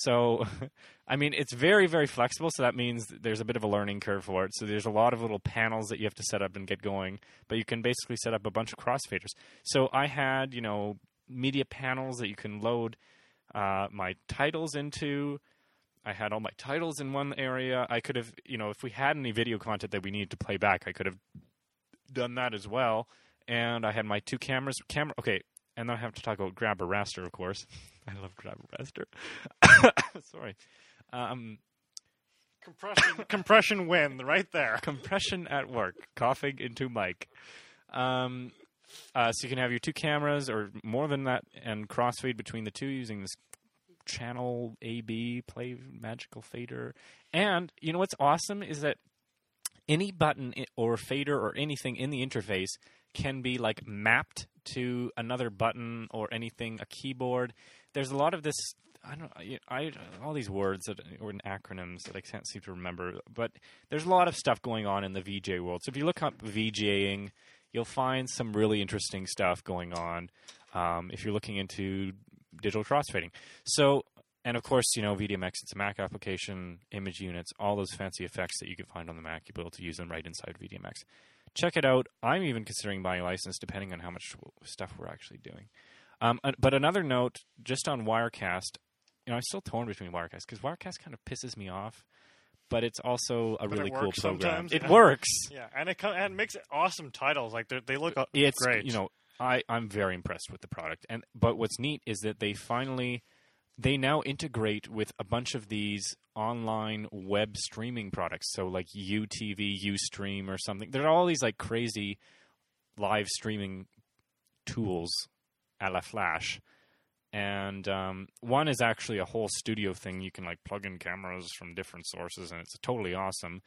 So, I mean, it's very, very flexible. So that means there's a bit of a learning curve for it. So there's a lot of little panels that you have to set up and get going. But you can basically set up a bunch of crossfaders. So I had, you know, media panels that you can load uh, my titles into. I had all my titles in one area. I could have, you know, if we had any video content that we needed to play back, I could have done that as well. And I had my two cameras. Camera. Okay, and then I have to talk about Grabber Raster, of course. I love Grabber Raster. Sorry. Um, compression, compression win right there. Compression at work. Coughing into mic. Um, uh, so you can have your two cameras or more than that and crossfade between the two using this channel AB play magical fader. And you know what's awesome is that any button or fader or anything in the interface can be like mapped to another button or anything, a keyboard. There's a lot of this. I don't. I all these words that or acronyms that I can't seem to remember. But there's a lot of stuff going on in the VJ world. So if you look up VJing, you'll find some really interesting stuff going on. Um, if you're looking into digital crossfading, so and of course, you know, VDMX, it's a Mac application, image units, all those fancy effects that you can find on the Mac, you'll be able to use them right inside VDMX. Check it out. I'm even considering buying a license depending on how much stuff we're actually doing. Um, uh, but another note, just on Wirecast, you know, I'm still torn between Wirecast because Wirecast kind of pisses me off, but it's also a but really cool program. It yeah. works. Yeah, and it and it makes awesome titles. Like they look it's, great. You know, I I'm very impressed with the product. And but what's neat is that they finally they now integrate with a bunch of these online web streaming products. So like UTV, UStream, or something. There are all these like crazy live streaming tools a la Flash. And um, one is actually a whole studio thing. You can like plug in cameras from different sources, and it's totally awesome.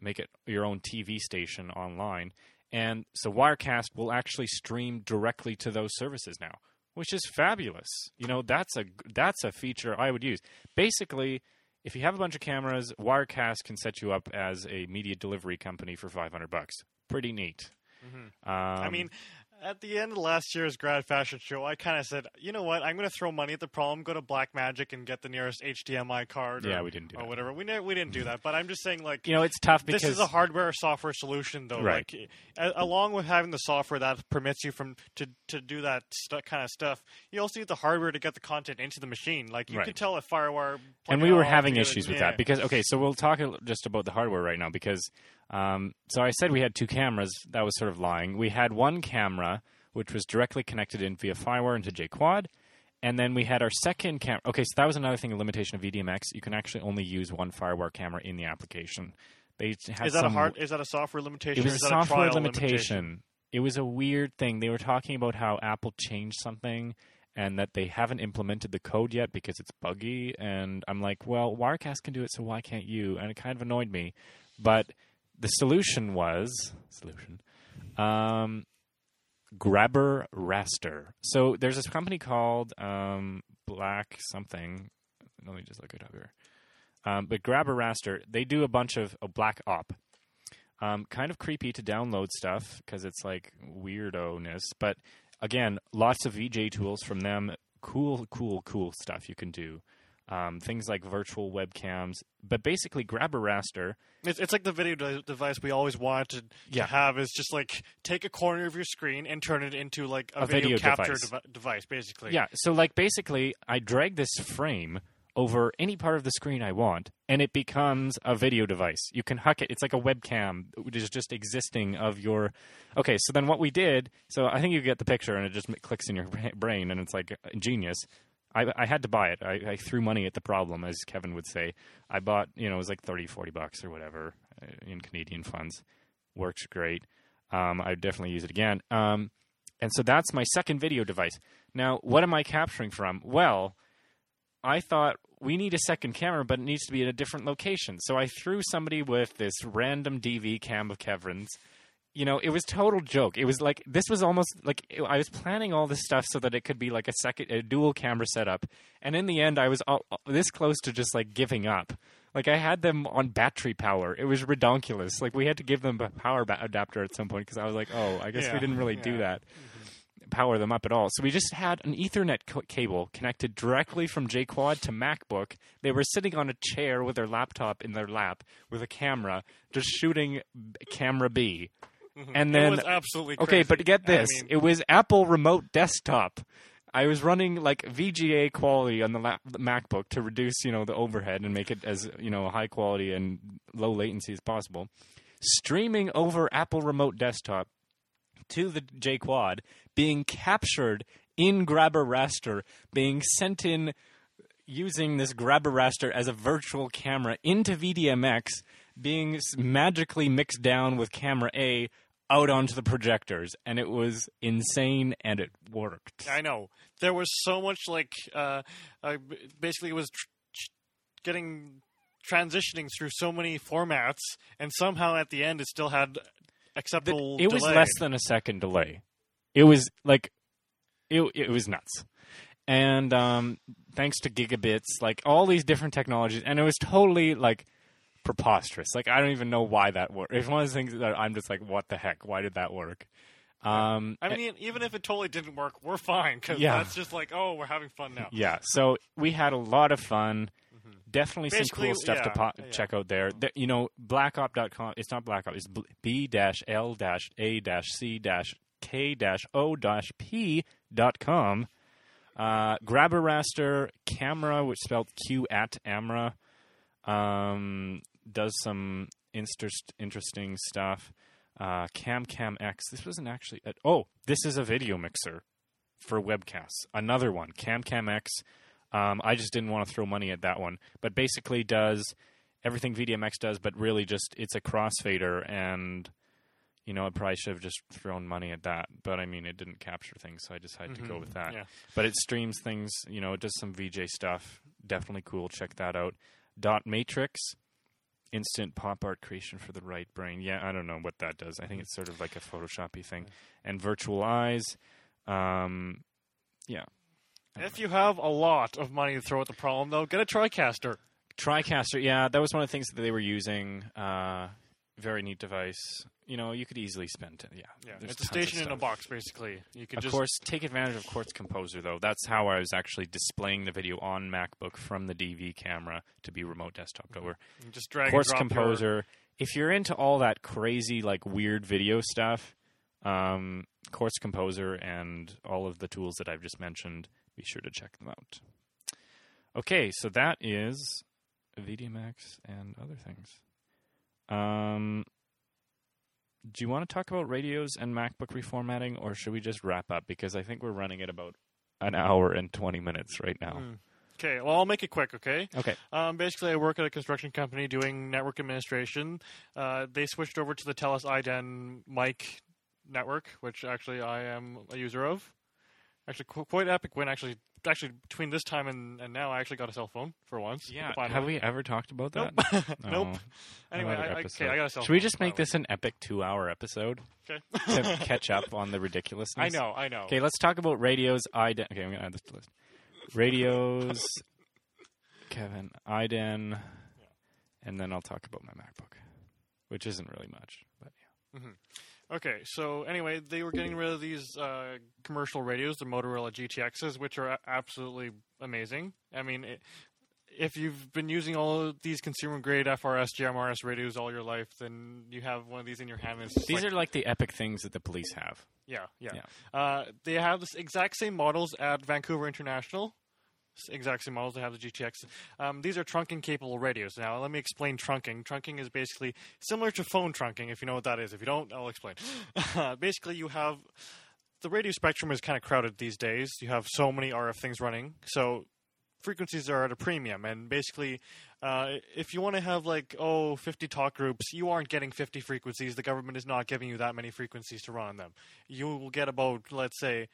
Make it your own TV station online. And so Wirecast will actually stream directly to those services now which is fabulous. You know, that's a that's a feature I would use. Basically, if you have a bunch of cameras, Wirecast can set you up as a media delivery company for 500 bucks. Pretty neat. Mm-hmm. Um, I mean, at the end of last year's grad fashion show, I kind of said, you know what, I'm going to throw money at the problem, go to Black Magic and get the nearest HDMI card. Yeah, or, we didn't do or that. whatever. We ne- we didn't do that, but I'm just saying, like, you know, it's tough because this is a hardware software solution, though. Right. Like, a- along with having the software that permits you from to to do that st- kind of stuff, you also need the hardware to get the content into the machine. Like, you Right. can tell a FireWire. and we were having issues with yeah. that because okay so we'll talk just about the hardware right now because um, so i said we had two cameras that was sort of lying we had one camera which was directly connected in via firewire into jquad and then we had our second camera okay so that was another thing a limitation of vdmx you can actually only use one firewire camera in the application they had Is that a hard? Is that a software limitation? it was a software trial limitation. It was a weird thing. They were talking about how Apple changed something and that they haven't implemented the code yet because it's buggy. And I'm like, well, Wirecast can do it, so why can't you? And it kind of annoyed me. But the solution was solution. Um, Grabber Raster. So there's this company called um, Black something. Let me just look it up here. Um, but Grabber Raster, they do a bunch of oh, Black Op. Um, kind of creepy to download stuff because it's like weirdo ness. But again, lots of VJ tools from them. Cool, cool, cool stuff you can do. Um, things like virtual webcams. But basically, Grabber Raster. It's, it's like the video de- device we always wanted Yeah. to have. Is just like take a corner of your screen and turn it into like a, A video capture device. devi- device, basically. Yeah, so like basically, I drag this frame over any part of the screen I want, and it becomes a video device. You can huck it. It's like a webcam, which is just existing of your. Okay, so then what we did. So I think you get the picture, and it just clicks in your brain, and it's like genius. I, I had to buy it. I, I threw money at the problem, as Kevin would say. I bought, you know, it was like 30, 40 bucks or whatever uh, in Canadian funds. works great. Um, I would definitely use it again. Um, and so that's my second video device. Now, what am I capturing from? Well, I thought we need a second camera, but it needs to be in a different location. So I threw somebody with this random DV cam of Kevin's. You know, it was total joke. It was like this was almost like I was planning all this stuff so that it could be like a second, a dual camera setup. And in the end, I was all, this close to just like giving up. Like I had them on battery power. It was redonkulous. Like we had to give them a power ba- adapter at some point because I was like, oh, I guess we didn't really do yeah. that mm-hmm. power them up at all. So we just had an Ethernet co- cable connected directly from JQuad to MacBook. They were sitting on a chair with their laptop in their lap with a camera, just shooting b- camera B. Mm-hmm. And it then was absolutely okay, crazy. but get I this: mean, it was Apple Remote Desktop. I was running like VGA quality on the, lap- the MacBook to reduce, you know, the overhead and make it as you know high quality and low latency as possible. Streaming over Apple Remote Desktop to the J Quad, being captured in Grabber Raster, being sent in using this Grabber Raster as a virtual camera into VDMX, being magically mixed down with camera A out onto the projectors, and it was insane, and it worked. I know there was so much like uh, b- basically it was tr- getting transitioning through so many formats, and somehow at the end it still had The- acceptable. it was less than a second delay. It was like it it was nuts. And um, thanks to gigabits, like all these different technologies, and it was totally like preposterous. Like I don't even know why that worked. It's one of the things that I'm just like, what the heck? Why did that work? Um, I mean, even if it totally didn't work, we're fine because Yeah. that's just like, oh, we're having fun now. yeah. So we had a lot of fun. Definitely some cool stuff to po- yeah. check out there. The- you know, blackop.com. It's not blackopt. It's b dash l dash a dash c dash k dash o dash p dot com. Uh, grabber raster camera, which spelled Q at Amra, um, does some interest, interesting stuff. Uh, Cam Cam X. This wasn't actually. A, oh, this is a video mixer for webcasts. Another one, Cam Cam X. Um, I just didn't want to throw money at that one, but basically does everything VDMX does, but really just it's a crossfader, and you know I probably should have just thrown money at that, but I mean it didn't capture things, so I decided to go with that. Yeah. But it streams things, you know, it does some VJ stuff. Definitely cool. Check that out. Dot Matrix, instant pop art creation for the right brain. Yeah, I don't know what that does. I think it's sort of like a Photoshoppy thing. And Virtual Eyes, um, yeah. If you have a lot of money to throw at the problem, though, get a TriCaster. TriCaster, yeah, that was one of the things that they were using. Uh, very neat device. You know, you could easily spend. Yeah, Yeah, it's a station in a box, basically. You could Of just course, take advantage of Quartz Composer, though. That's how I was actually displaying the video on MacBook from the DV camera to be remote desktop goer. just drag Quartz and drop your- Composer. If you're into all that crazy, like weird video stuff, um, Quartz Composer and all of the tools that I've just mentioned, be sure to check them out. Okay, so that is VDMX and other things. Um, do you want to talk about radios and MacBook reformatting, or should we just wrap up? Because I think we're running at about an hour and 20 minutes right now. Hmm. Okay, well, I'll make it quick, okay? Okay. Um, basically, I work at a construction company doing network administration. Uh, they switched over to the TELUS IDEN Mike network, which actually I am a user of. Actually, quite epic when actually, actually between this time and, and now, I actually got a cell phone for once. Yeah. Have we ever talked about that? nope. Oh, Anyway, I, I, okay, I got a cell phone. Should we just make this an epic two-hour episode Okay. to catch up on the ridiculousness? I know, I know. Okay, let's talk about radios. IDEN. Okay, I'm gonna add this to the list. Radios. Kevin IDEN, and then I'll talk about my MacBook, which isn't really much, but mm-hmm. Okay, so anyway, they were getting rid of these uh, commercial radios, the Motorola GTXs, which are absolutely amazing. I mean, it, if you've been using all of these consumer grade FRS, GMRS radios all your life, then you have one of these in your hand. And these like, are like the epic things that the police have. yeah, yeah. yeah. Uh, they have the exact same models at Vancouver International. Exact same models. They have the GTX. Um, these are trunking capable radios. Now, let me explain trunking. Trunking is basically similar to phone trunking. If you know what that is, if you don't, I'll explain. basically, you have the radio spectrum is kind of crowded these days. You have so many RF things running. So frequencies are at a premium, and basically, uh, if you want to have like oh 50 talk groups, you aren't getting 50 frequencies. The government is not giving you that many frequencies to run on them. You will get about let's say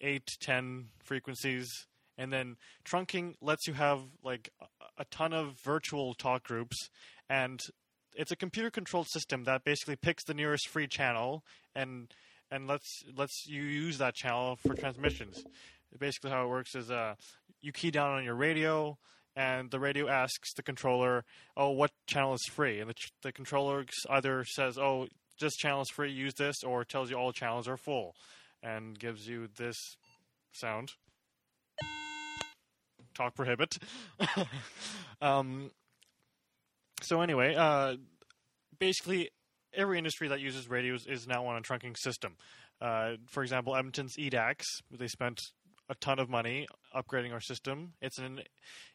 eight ten frequencies, and then trunking lets you have like a- ton of virtual talk groups, and it's a computer controlled system that basically picks the nearest free channel and and lets lets you use that channel for transmissions. Basically, how it works is uh, you key down on your radio, and the radio asks the controller, "Oh, what channel is free?" And the, ch- the controller either says, "Oh, this channel is free, use this," or tells you all channels are full, and gives you this sound. Talk prohibit. um, so anyway, uh, basically every industry that uses radios is now on a trunking system. Uh, for example, Edmonton's EDAX, they spent a ton of money upgrading our system. It's an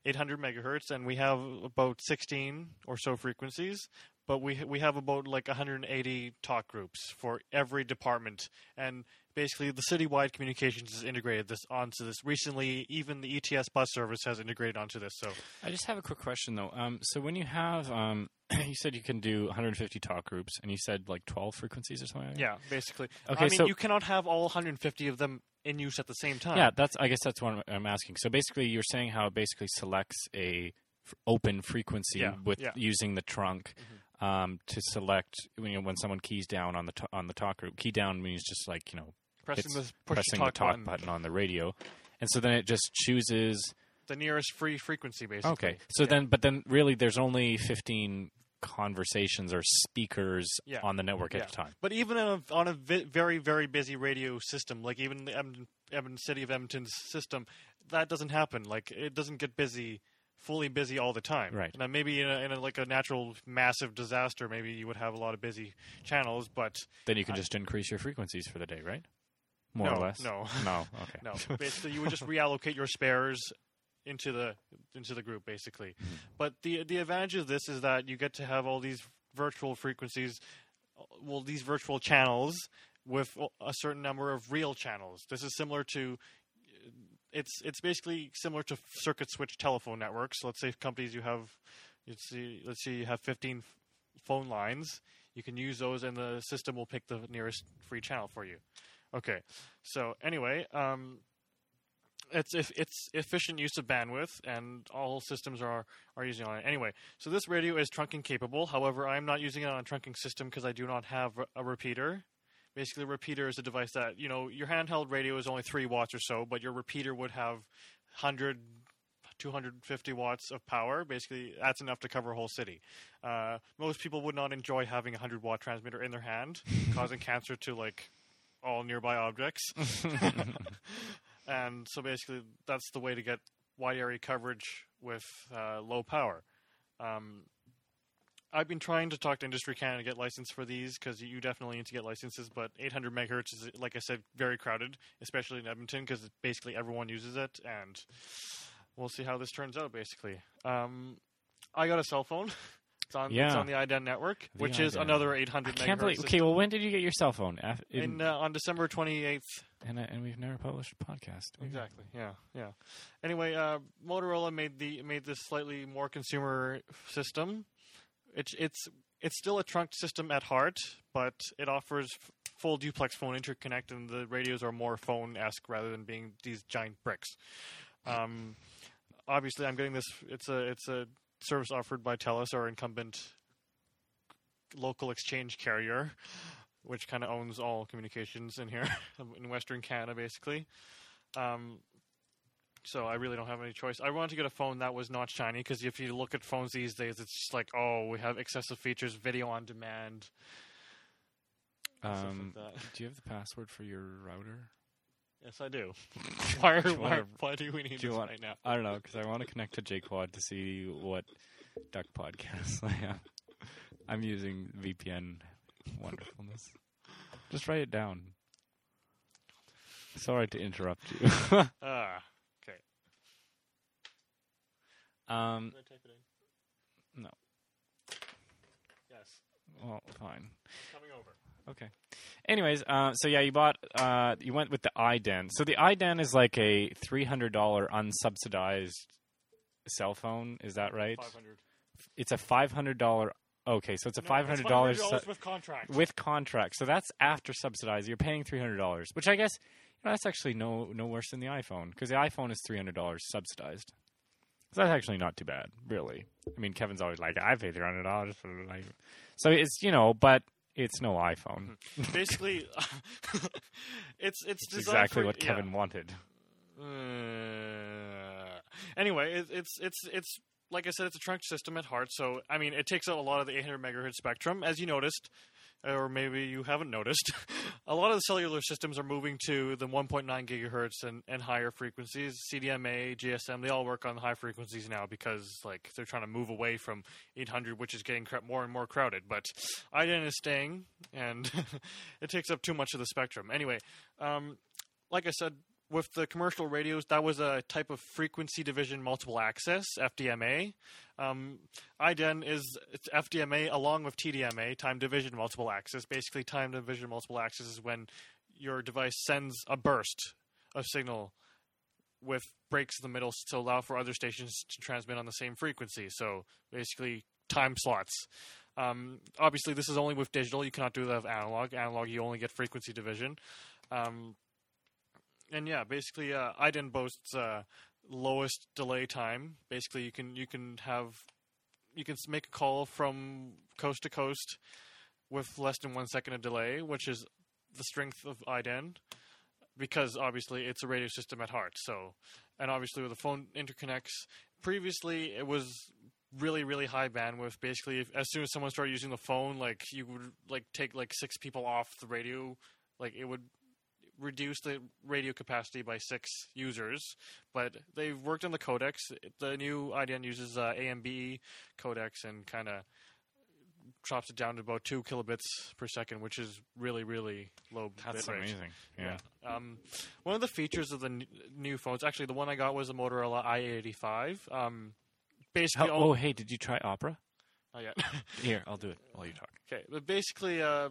800 megahertz, and we have about 16 or so frequencies. But we we have about like 180 talk groups for every department, and basically the citywide communications is integrated this onto this. Recently, even the ETS bus service has integrated onto this. So I just have a quick question though. Um, so when you have, um, you said you can do 150 talk groups, and you said like 12 frequencies or something. Like that? yeah, basically. Okay, I mean, so- you cannot have all 150 of them in use at the same time. Yeah, that's. I guess that's what I'm, I'm asking. So basically, you're saying how it basically selects a f- open frequency Yeah, with yeah. using the trunk um, to select. You know, when someone keys down on the to- on the talk group, key down means just like you know pressing the push pressing talk the talk button, button on the radio, and so then it just chooses. the nearest free frequency, basically. Okay, so Yeah. then, but then really, there's only 15 conversations or speakers Yeah. on the network Yeah. at a time. But even on a, on a vi- very very busy radio system, like even the Edmonton, Edmonton City of Edmonton's system, that doesn't happen. Like it doesn't get busy, fully busy all the time. Right. Now maybe in, a, in a, like a natural massive disaster, maybe you would have a lot of busy channels, but Then you can I- just increase your frequencies for the day, right? More no, or less. no, No. Okay. no. Basically, you would just reallocate your spares into the into the group, basically. Mm-hmm. But the the advantage of this is that you get to have all these virtual frequencies, well, these virtual channels with a certain number of real channels. This is similar to. It's it's basically similar to circuit switch telephone networks. Let's say companies you have, let's see, let's say you have 15 f- phone lines. You can use those, and the system will pick the nearest free channel for you. Okay, so anyway, um, it's if it's efficient use of bandwidth, and all systems are are using on it. Anyway, so this radio is trunking capable. However, I'm not using it on a trunking system because I do not have a repeater. Basically, a repeater is a device that you know your handheld radio is only three watts or so, but your repeater would have 100 250 watts of power. Basically, that's enough to cover a whole city. Uh, most people would not enjoy having a 100 watt transmitter in their hand, causing cancer to like all nearby objects. and so basically, that's the way to get wide area coverage with uh, low power. Um, I've been trying to talk to Industry Canada to get license for these because you definitely need to get licenses. But 800 megahertz is, like I said, very crowded, especially in Edmonton because basically everyone uses it, and we'll see how this turns out. Basically, um, I got a cell phone. It's on, it's Yeah. on the IDEN network, The which is IDEN. another I 800 can't megahertz. believe. Okay, well, when did you get your cell phone? In- in, uh, on December 28th. and, uh, and we've never published a podcast. Exactly. Yeah. Yeah. Anyway, uh, Motorola made the made this slightly more consumer system. It's it's it's still a trunked system at heart, but it offers f- full duplex phone interconnect, and the radios are more phone esque rather than being these giant bricks. Um, obviously, I'm getting this. It's a it's a service offered by Telus, our incumbent local exchange carrier, which kind of owns all communications in here in Western Canada, basically. Um, so I really don't have any choice. I wanted to get a phone that was not shiny because if you look at phones these days, it's just like, oh, we have excessive features, video on demand. Um, like do you have the password for your router? Yes, I do. why, are, Do why, wanna- why do we need do this want- right now? I don't know because I want to connect to JQuad to see what duck podcasts I have. I'm using VPN wonderfulness. Just write it down. Sorry to interrupt you. Ah, okay. um, Did I type it in? No. Yes, well, fine. It's coming over. Okay. Anyways, uh, so yeah, you bought, uh, you went with the iDen. So the iDen is like a three hundred dollar unsubsidized cell phone. Is that right? Five hundred. It's a five hundred dollar. Okay, so it's a five hundred dollars with contract. with contract. So that's after subsidized. You're paying three hundred dollars, which I guess you know, that's actually no no worse than the iPhone because the iPhone is three hundred dollars subsidized. So that's actually not too bad, really. I mean, Kevin's always like, I pay three hundred dollars for like, so it's you know, but it's no iPhone. Basically, it's it's It's exactly for- what yeah. Kevin wanted. Uh, anyway, it, it's it's it's like I said, it's a trunk system at heart. So I mean, it takes out a lot of the 800 megahertz spectrum, as you noticed, or maybe you haven't noticed. a lot of the cellular systems are moving to the 1.9 gigahertz and, and higher frequencies. CDMA, GSM, they all work on high frequencies now because like they're trying to move away from 800, which is getting more and more crowded. But IDEN is staying, and it takes up too much of the spectrum. Anyway, um, like I said, with the commercial radios, that was a type of frequency division multiple access (FDMA). Um, IDEN is FDMA along with TDMA, time division multiple access. Basically, time division multiple access is when your device sends a burst of signal with breaks in the middle to allow for other stations to transmit on the same frequency. So basically, time slots. Um, obviously, this is only with digital. You cannot do that with analog. Analog, you only get frequency division. Um, and yeah, basically, uh, IDEN boasts uh, lowest delay time. Basically, you can you can have you can make a call from coast to coast with less than one second of delay, which is the strength of IDEN, because obviously it's a radio system at heart. So, and obviously with the phone interconnects, previously it was really really high bandwidth. Basically, if, as soon as someone started using the phone, like you would like take like six people off the radio, like it would reduce the radio capacity by six users, but they've worked on the codecs. The new IDEN uses uh, AMB codecs and kind of drops it down to about two kilobits per second, which is really, really low That's amazing. Yeah. Um, one of the features of the n- new phones, actually, the one I got was a Motorola i85. Um, basically, How, all- oh, hey, did you try Opera? not yet. Here, I'll do it while you talk. Okay, but basically, uh,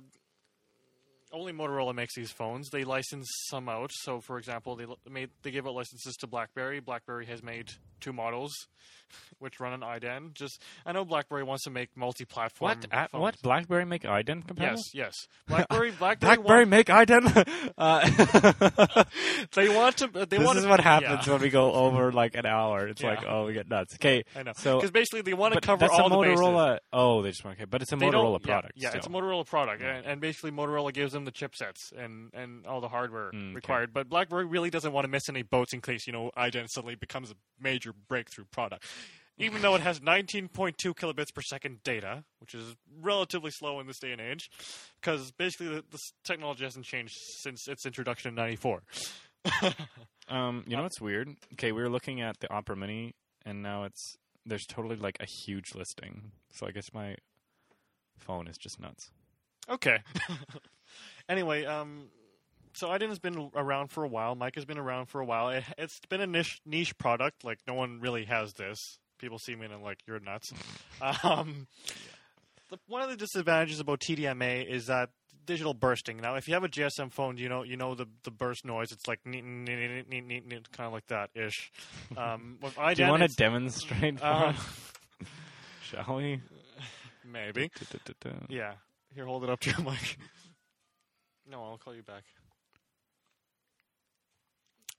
only Motorola makes these phones. They license some out. So, for example, they made they give out licenses to BlackBerry. BlackBerry has made two models, which run on IDEN. Just I know BlackBerry wants to make multi-platform. What? At, what? BlackBerry make IDEN compatible? Yes, yes. BlackBerry, BlackBerry, BlackBerry make IDEN. uh, want, they want to. They this want is to, what happens yeah. when we go over like an hour. It's like, oh, we get nuts. Okay, I know. So, because basically they want to cover all the bases. Motorola. Oh, they just want okay, but it's a They Motorola yeah, product. Yeah, it's a. Motorola product, Yeah. and, and basically Motorola gives them the chipsets and, and all the hardware Mm, okay. required. But BlackBerry really doesn't want to miss any boats in case you know IDEN suddenly becomes a major breakthrough product. Even though it has 19.2 kilobits per second data, which is relatively slow in this day and age, because basically the, this technology hasn't changed since its introduction in '94. Um, you know what's weird? Okay, we were looking at the Opera Mini, and now it's there's totally like a huge listing. So I guess my phone is just nuts. Okay. anyway, um, so IDEN has been around for a while. Mike has been around for a while. It, it's been a niche niche product. Like no one really has this. People see me and I'm like, "You're nuts." um, the, one of the disadvantages about TDMA is that digital bursting. Now, if you have a GSM phone, you know you know the the burst noise. It's like kind of like that ish. Um, with IDEN, Do you want to demonstrate uh. Shall we? maybe. Yeah. Here, hold it up to your mic. No, I'll call you back.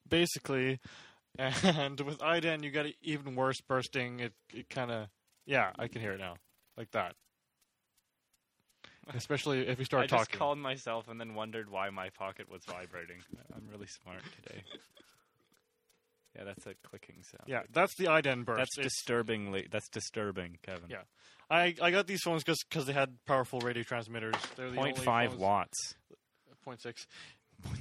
Basically, and with IDEN, you got even worse bursting. It, it kind of, yeah, I can hear it now, like that. Especially if you start I talking. I just called myself and then wondered why my pocket was vibrating. I'm really smart today. Yeah, that's a clicking sound. yeah, that's the IDEN burst. that's It's- disturbingly. That's disturbing, Kevin. Yeah. I, I got these phones just because they had powerful radio transmitters. They're the Point only five phones- watts. Point six.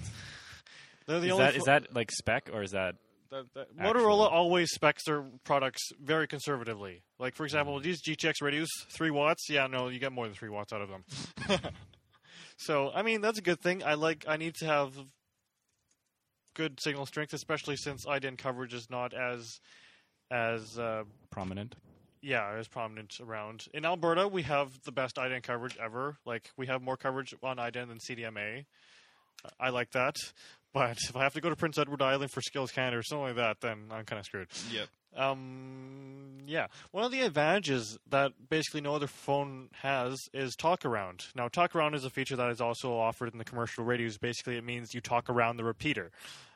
They're the Is only that is that like spec or is that that, that Motorola always specs their products very conservatively. Like for example, these GTX radios, three watts. Yeah, no, you get more than three watts out of them. so I mean, that's a good thing. I like. I need to have good signal strength, especially since IDEN coverage is not as as uh, prominent? yeah as prominent around. In Alberta, we have the best IDEN coverage ever. Like we have more coverage on IDEN than CDMA. I like that. But if I have to go to Prince Edward Island for Skills Canada or something like that, then I'm kind of screwed. Yep. Um, Yeah, one of the advantages that basically no other phone has is talk around. Now, talk around is a feature that is also offered in the commercial radios. Basically, it means you talk around the repeater,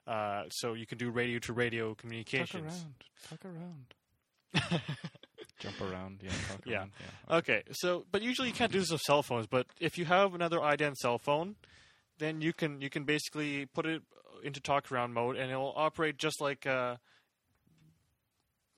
uh, so you can do radio to radio communication. Talk around. Talk around. Jump around. Yeah. Talk Yeah. around. Yeah. Okay, so but usually you can't do this with cell phones. But if you have another IDEN cell phone, then you can you can basically put it into talk around mode, and it will operate just like uh,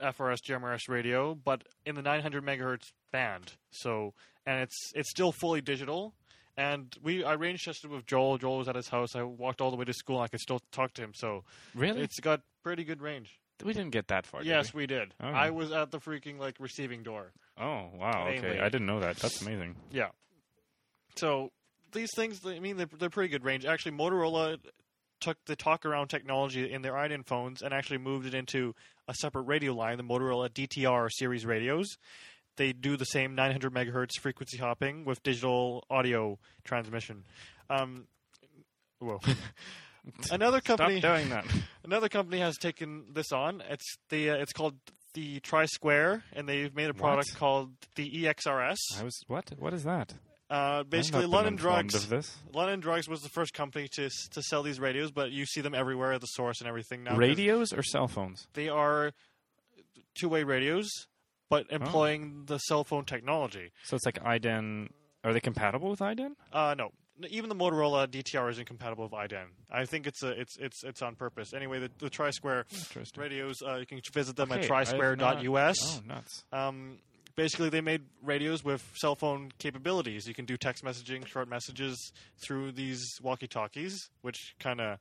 FRS GMRS radio, but in the 900 megahertz band. So and it's it's still fully digital. And we I range tested with Joel. Joel was at his house. I walked all the way to school. and I could still talk to him. So Really? it's got pretty good range. we didn't get that far. did Yes, we did. Okay. I was at the freaking like receiving door. Oh wow. Okay. I didn't know that. That's amazing. Yeah. So these things, I mean, they're, they're pretty good range. Actually, Motorola took the talk around technology in their IDEN phones and actually moved it into a separate radio line, the Motorola DTR series radios. They do the same 900 megahertz frequency hopping with digital audio transmission. Um, whoa. another company, Stop doing that. another company has taken this on. It's the uh, it's called the Tri Square, and they've made a product What? called the EXRS. I was what? What is that? Uh, basically, not London Drugs. London Drugs was the first company to to sell these radios, but you see them everywhere at the source and everything now. radios or cell phones? They are two-way radios, but Oh. employing the cell phone technology. So it's like IDEN. Are they compatible with IDEN? Uh, no, even the Motorola DTR isn't compatible with IDEN. I think it's a it's it's it's on purpose. Anyway, the, the TriSquare radios, uh, you can visit them Okay, at trisquare.us. Oh, nuts. Um, basically, they made radios with cell phone capabilities. You can do text messaging, short messages through these walkie-talkies, which kind of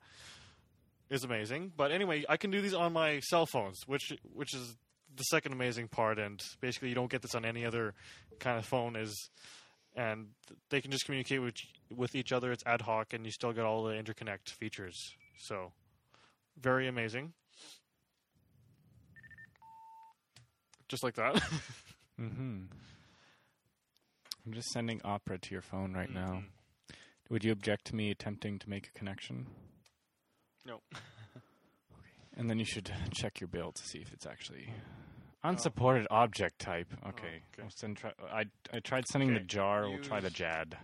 is amazing. But anyway, I can do these on my cell phones, which which is the second amazing part. And basically, you don't get this on any other kind of phone. Is and they can just communicate with with each other. It's ad hoc, and you still get all the interconnect features. So very amazing. Just like that. Mm-hmm. I'm just sending Opera to your phone right now. Mhm. Would you object to me attempting to make a connection? No. And then you should check your bill to see if it's actually unsupported object type. Okay. Oh. okay. Send try, I I tried sending the Okay, jar. We'll try the JAD.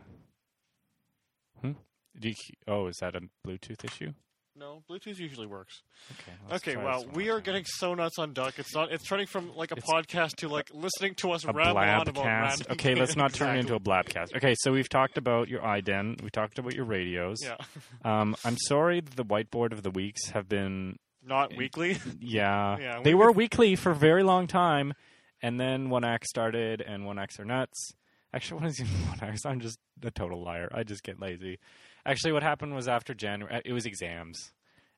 Hmm. Do you, oh, is that a Bluetooth issue? No, Bluetooth usually works. Okay. okay, wow, we are getting so nuts on Duck. It's not. It's turning from like a It's podcast to like listening to us a ramble on about blabcast. random Okay, let's not turn it into a blabcast. Okay, so we've talked about your iDen. We talked about your radios. Yeah, Um, I'm sorry that the whiteboard of the weeks have been not weekly. yeah. Yeah, they we were weekly for a very long time, and then one X started, and one X are nuts. Actually, what is even one X? I'm just a total liar. I just get lazy. Actually, what happened was after January, it was exams,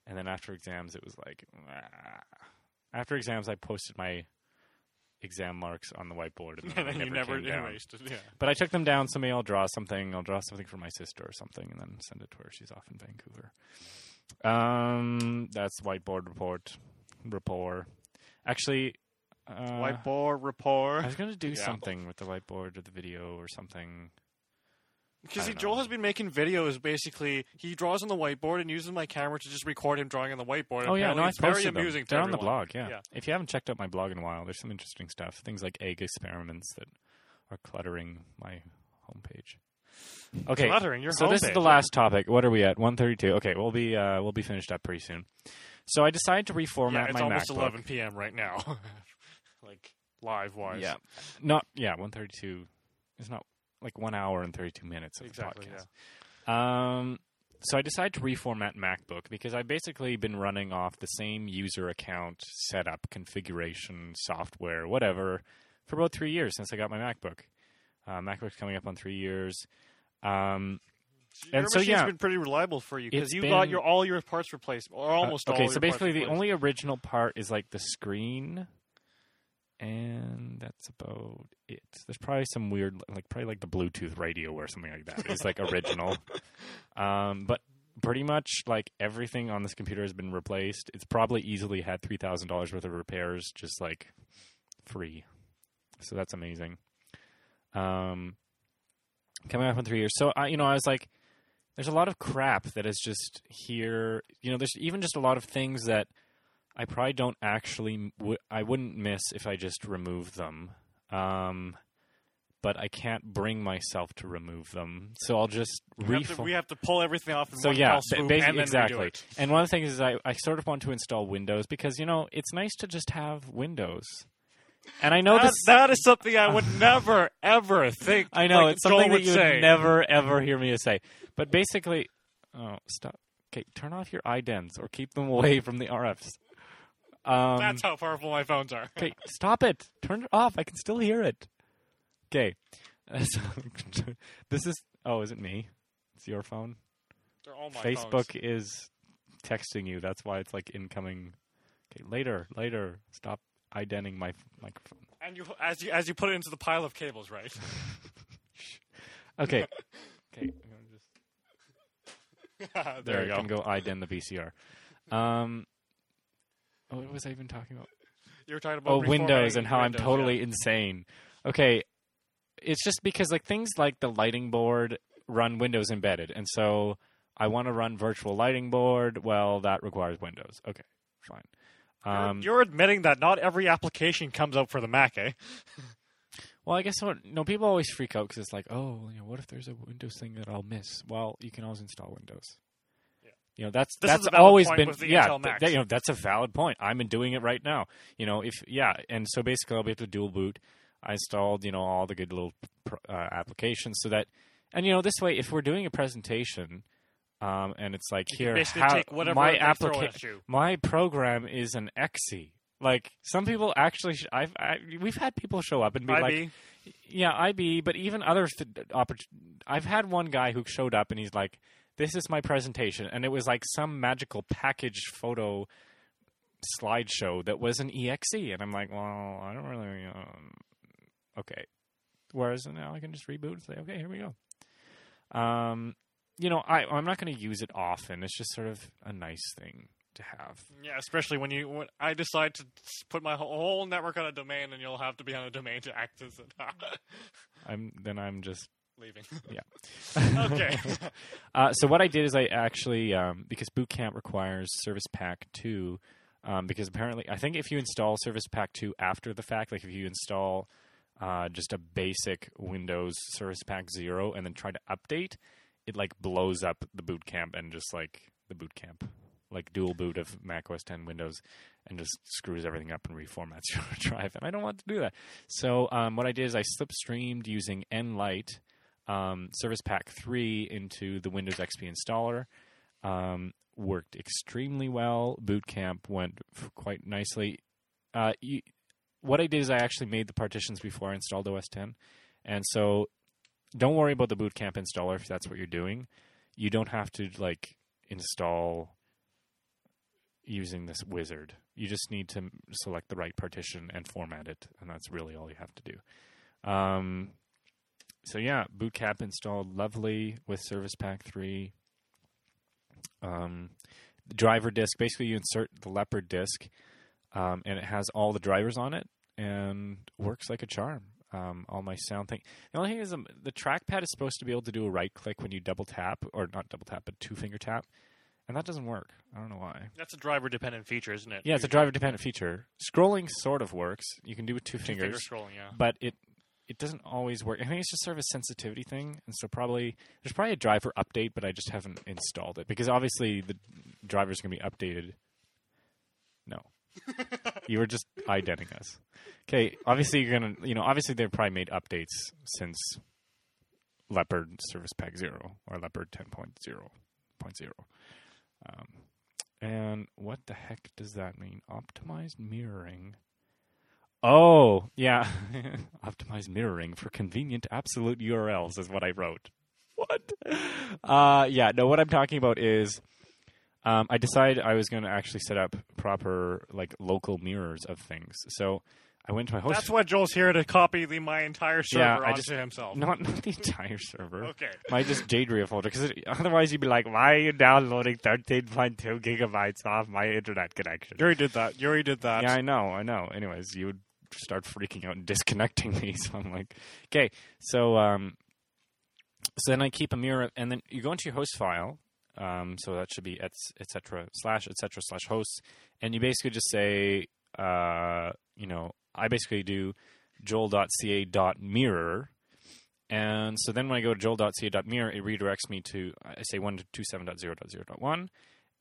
and then after exams, it was like ah. after exams, I posted my exam marks on the whiteboard, and, and they then you never never came down. erased it. Yeah. But I took them down, so maybe I'll draw something. I'll draw something for my sister or something, and then send it to her. She's off in Vancouver. Um, that's whiteboard report, rapport. Actually, uh, Whiteboard rapport. I was going to do Yeah. something with the whiteboard or the video or something. Because I see, don't Joel know. has been making videos. Basically, he draws on the whiteboard and uses my camera to just record him drawing on the whiteboard. Oh yeah, no, it's very amusing. They're on the blog. Yeah. Yeah. If you haven't checked out my blog in a while, there's some interesting stuff. Things like egg experiments that are cluttering my homepage. Okay, Cluttering your so this is the last topic. What are we at? One thirty-two. Okay, we'll be uh, we'll be finished up pretty soon. So I decided to reformat Yeah, it's my almost MacBook. 11 p.m. right now. like live wise. Yeah, not yeah. One thirty-two is not like one hour and thirty-two minutes of Exactly, the podcast. Um, so I decided to reformat MacBook because I've basically been running off the same user account setup, configuration, software, whatever, for about three years since I got my MacBook. Uh, MacBook's coming up on three years. Um, Your And so, yeah, been pretty reliable for you because you been- got your all your parts replaced or almost Uh, all. okay, so basically the only original part is like the screen, and that's about it. There's probably some weird, like probably like the Bluetooth radio or something like that. It's like original, um, but pretty much like everything on this computer has been replaced. It's probably easily had three thousand dollars worth of repairs, just like free. So that's amazing. Um, coming up in three years. So I, you know, I was like, there's a lot of crap that is just here. You know, there's even just a lot of things that I probably don't actually. W- I wouldn't miss if I just remove them. Um, but I can't bring myself to remove them, so I'll just We have, to, we have to pull everything off in so one yeah, fell ba- swoop and exactly. And one of the things is I, I sort of want to install Windows because you know it's nice to just have Windows. And I know That- this. that is something I would never ever think. I know like it's Joel something that you say. would never ever hear me say. But basically, oh stop. Okay, turn off your idents or keep them away from the RFs. Um, That's how powerful my phones are. Okay, stop it. Turn it off. I can still hear it. Okay. So, this is. Oh, is it me? It's your phone. They're all my Facebook phones. is texting you. That's why it's like incoming. Okay, later, later. Stop identing my f- microphone. And you, as you as you put it into the pile of cables, right? Okay. okay. I'm gonna just, there you I go. can go ident the VCR. Um. Oh, what was I even talking about? You were talking about Oh, Windows and how I'm totally yeah. insane. Okay, it's just because like things like the lighting board run Windows embedded, and so I want to run virtual lighting board. Well, that requires Windows. Okay, fine. You're- Um, you're admitting that not every application comes out for the Mac, eh? well, I guess what no people always freak out because it's like, oh, you know, what if there's a Windows thing that I'll miss? Well, you can always install Windows. You know that's This is that's always point been with the yeah Intel th- Macs. that- you know that's a valid point. I'm doing it right now. You know if yeah and so basically I'll be able to dual boot. I installed you know all the good little pr- uh, applications so that and you know this way if we're doing a presentation um, and it's like You here how, take whatever my application my program is an exe. Like some people actually, sh- I've I, we've had people show up and be like, yeah, IB, but even other th- oppor- I've had one guy who showed up and he's like, "This is my presentation," and it was like some magical package photo slideshow that was an exe, and I'm like, "Well, I don't really." Um, okay, whereas now I can just reboot and say, "Okay, here we go." Um, you know, I I'm not going to use it often. It's just sort of a nice thing to have. Yeah, especially when you when I decide to put my whole, whole network on a domain, and you'll have to be on a domain to access it. I'm then I'm just Leaving. yeah. Okay. uh, so what I did is I actually um, because Boot Camp requires Service Pack two, um, because apparently I think if you install Service Pack two after the fact, like if you install uh, just a basic Windows Service Pack zero and then try to update, it like blows up the Boot Camp and just like the Boot Camp, like dual boot of Mac OS 10 Windows, and just screws everything up and reformats your drive. And I don't want to do that. So um, what I did is I slipstreamed using nLite um, Service Pack 3 into the Windows XP installer. Um, worked extremely well. Boot Camp went quite nicely. Uh, you, what I did is I actually made the partitions before I installed OS 10. And so don't worry about the Boot Camp installer if that's what you're doing. You don't have to like install using this wizard. You just need to select the right partition and format it, and that's really all you have to do. Um, so yeah, Bootcamp installed lovely with Service Pack three. Um, the driver disk. Basically, you insert the Leopard disk, um, and it has all the drivers on it, and works like a charm. Um, all my sound thing. The only thing is, um, the trackpad is supposed to be able to do a right click when you double tap, or not double tap, but two finger tap, and that doesn't work. I don't know why. That's a driver dependent feature, isn't it? Yeah, it's a driver dependent feature. Scrolling sort of works. You can do it with two, Two fingers finger scrolling. Yeah. but it it doesn't always work. I think it's just sort of a sensitivity thing, and so probably there's probably a driver update, but I just haven't installed it because obviously the driver's going to be updated. No, you were just identing us. Okay, obviously you're gonna, you know, obviously they've probably made updates since Leopard Service Pack Zero or Leopard 10.0.0. Um, and what the heck does that mean? Optimized mirroring. Oh, yeah. Optimized mirroring for convenient absolute URLs is what I wrote. What? Uh, yeah, no, what I'm talking about is um, I decided I was going to actually set up proper, like, local mirrors of things. So I went to my host. That's why Joel's here to copy the my entire server Yeah, I onto just- himself. not, not the entire server. Okay. My just JDRIA folder, because otherwise you'd be like, why are you downloading 13.2 gigabytes off my internet connection? Already did that. You already did that. Yeah, I know, I know. Anyways, you would start freaking out and disconnecting me. So I'm like, okay. So um, so then I keep a mirror, and then you go into your host file, Um, so that should be et, et cetera slash et cetera slash hosts, and you basically just say, uh, you know, I basically do joel.ca dot mirror. And so then when I go to joel.ca.mirror, it redirects me to, I say 127.0.0.1.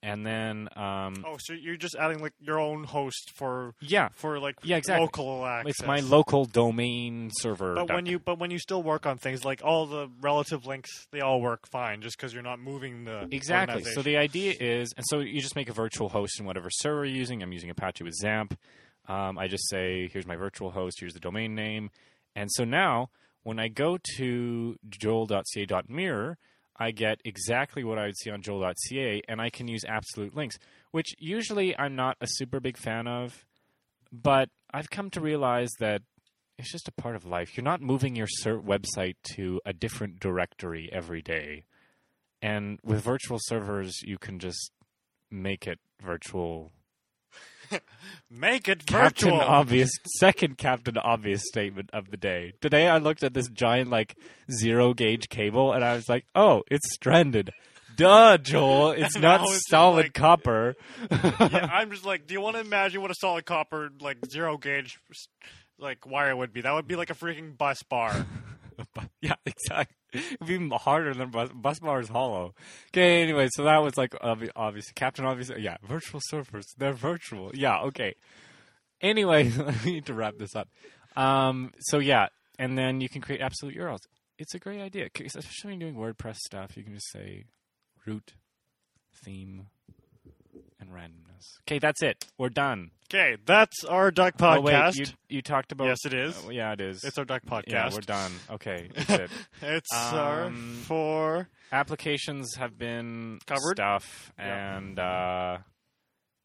And then, um, Oh, so you're just adding like your own host for yeah, for like Yeah, exactly. local access. it's my local domain server. But when you but when you still work on things like all the relative links, they all work fine just because you're not moving the Exactly. So the idea is, and so you just make a virtual host in whatever server you're using. I'm using Apache with XAMPP. Um, I just say, here's my virtual host, here's the domain name. And so now, when I go to joel.ca.mirror, I get exactly what I would see on joel.ca, and I can use absolute links, which usually I'm not a super big fan of. But I've come to realize that it's just a part of life. You're not moving your website to a different directory every day. And with virtual servers, you can just make it virtual. make it Captain virtual. Obvious, second Captain Obvious statement of the day. Today I looked at this giant, like, zero gauge cable and I was like, oh, it's stranded. Duh, Joel. It's not solid like- copper. yeah, I'm just like, do you want to imagine what a solid copper like zero gauge like wire would be? That would be like a freaking bus bar. Yeah, exactly. It'd be harder than bus, bus bar is hollow. Okay, anyway, so that was like obvi- obviously Captain Obvious. Yeah, virtual surfers. They're virtual. Yeah, okay. Anyway, I need to wrap this up. Um, so yeah, and then you can create absolute URLs. It's a great idea, especially when you're doing WordPress stuff. You can just say root, theme, and randomness. Okay, that's it. We're done. Okay, that's our duck podcast. Oh wait, you you talked about yes, it is. Oh, yeah, it is. It's our duck podcast. yeah, we're done. Okay, that's it. It's our Um, for applications have been Covered? stuff, Yeah. and uh,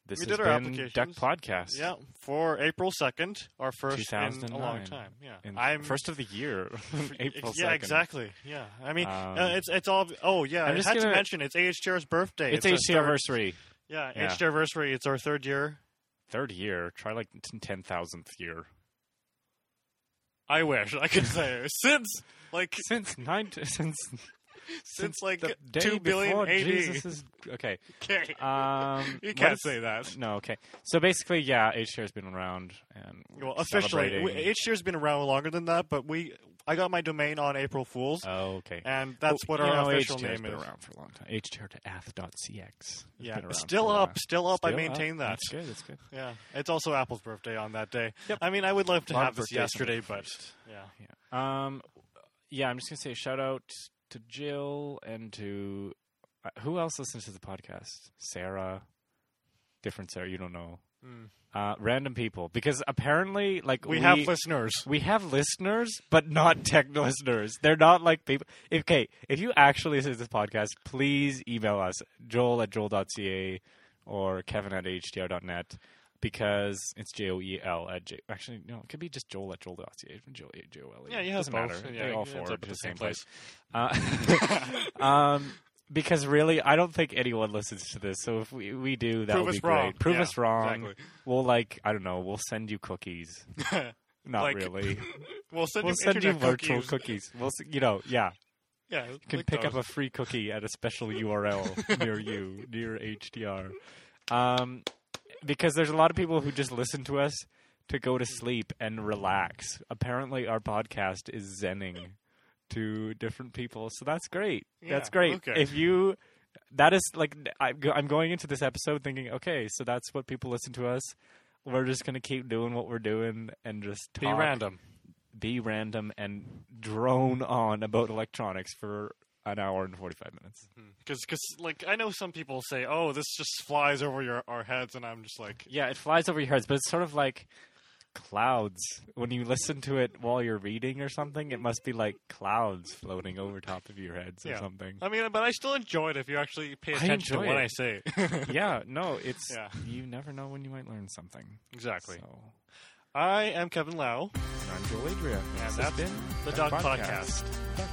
this We has did our been Duck. Podcast. yeah for April second, our first in a long time. Yeah, In I'm first of the year, April yeah, 2nd. exactly. Yeah, I mean, Um, uh, it's it's all. Oh yeah, I'm I just had to gonna- mention it's AHTR's birthday. It's our third- anniversary, Yeah, Yeah. HT anniversary. It's our third year. third year. Try like ten thousandth year I wish I could say since like since nine since since like two billion AD. Is okay. Okay, Um, you can't is- say that. No, okay. So basically, yeah, HTR has been around and Well, officially, we, HTR's been around longer than that, but we I got my domain on April Fools, Oh, okay. and that's Well, what our know, official HTR has name been is. around for a long time. HTR to ath.cx. Yeah, still up, still up. I maintain up. that. That's good. That's good. Yeah, it's also Apple's birthday on that day. Yep. I mean, I would love to have this yesterday, but yeah. yeah. Um, yeah, I'm just gonna say a shout out to Jill and to uh, who else listens to the podcast? Sarah, different Sarah. You don't know. Mm. Uh, random people because apparently, like We, have listeners. we have listeners, but not tech listeners. They're not like people. If, okay, if you actually listen to this podcast, please email us, joel at joel.ca or kevin at htr.net because it's J O E L at J. Actually, no, it could be just joel at joel.ca. Joel, J-O-L-E. Yeah, have Doesn't matter. Yeah, they all it ends forward up to at the same place. Uh, um, because really, I don't think anyone listens to this. So if we, we do, that Prove would be wrong. great. Prove Yeah, us wrong. exactly. We'll like I don't know. We'll send you cookies. Not Like, really. we'll send we'll you send you virtual cookies. cookies. We'll, you know, yeah. Yeah, You can like pick up a free cookie at a special URL near you, near HTR. Um, because there's a lot of people who just listen to us to go to sleep and relax. Apparently, our podcast is zenning to different people, so that's great. that's great. okay. If you, that is like, I- I'm going into this episode thinking, okay, so that's what people listen to us. We're just gonna keep doing what we're doing and just Be random. be random and drone on about electronics for an hour and 45 minutes. Mm-hmm. Because, like, I know some people say, "Oh, this just flies over your our heads," and I'm just like, Yeah, it flies over your heads, but it's sort of like clouds. When you listen to it while you're reading or something, it must be like clouds floating over top of your heads or Yeah. something. I mean, but I still enjoy it if you actually pay attention to what it. I say. yeah, no, it's Yeah. you never know when you might learn something. exactly. So, I am Kevin Lau, and I'm Joel Adria. and This has that's been the Dog Podcast. Duck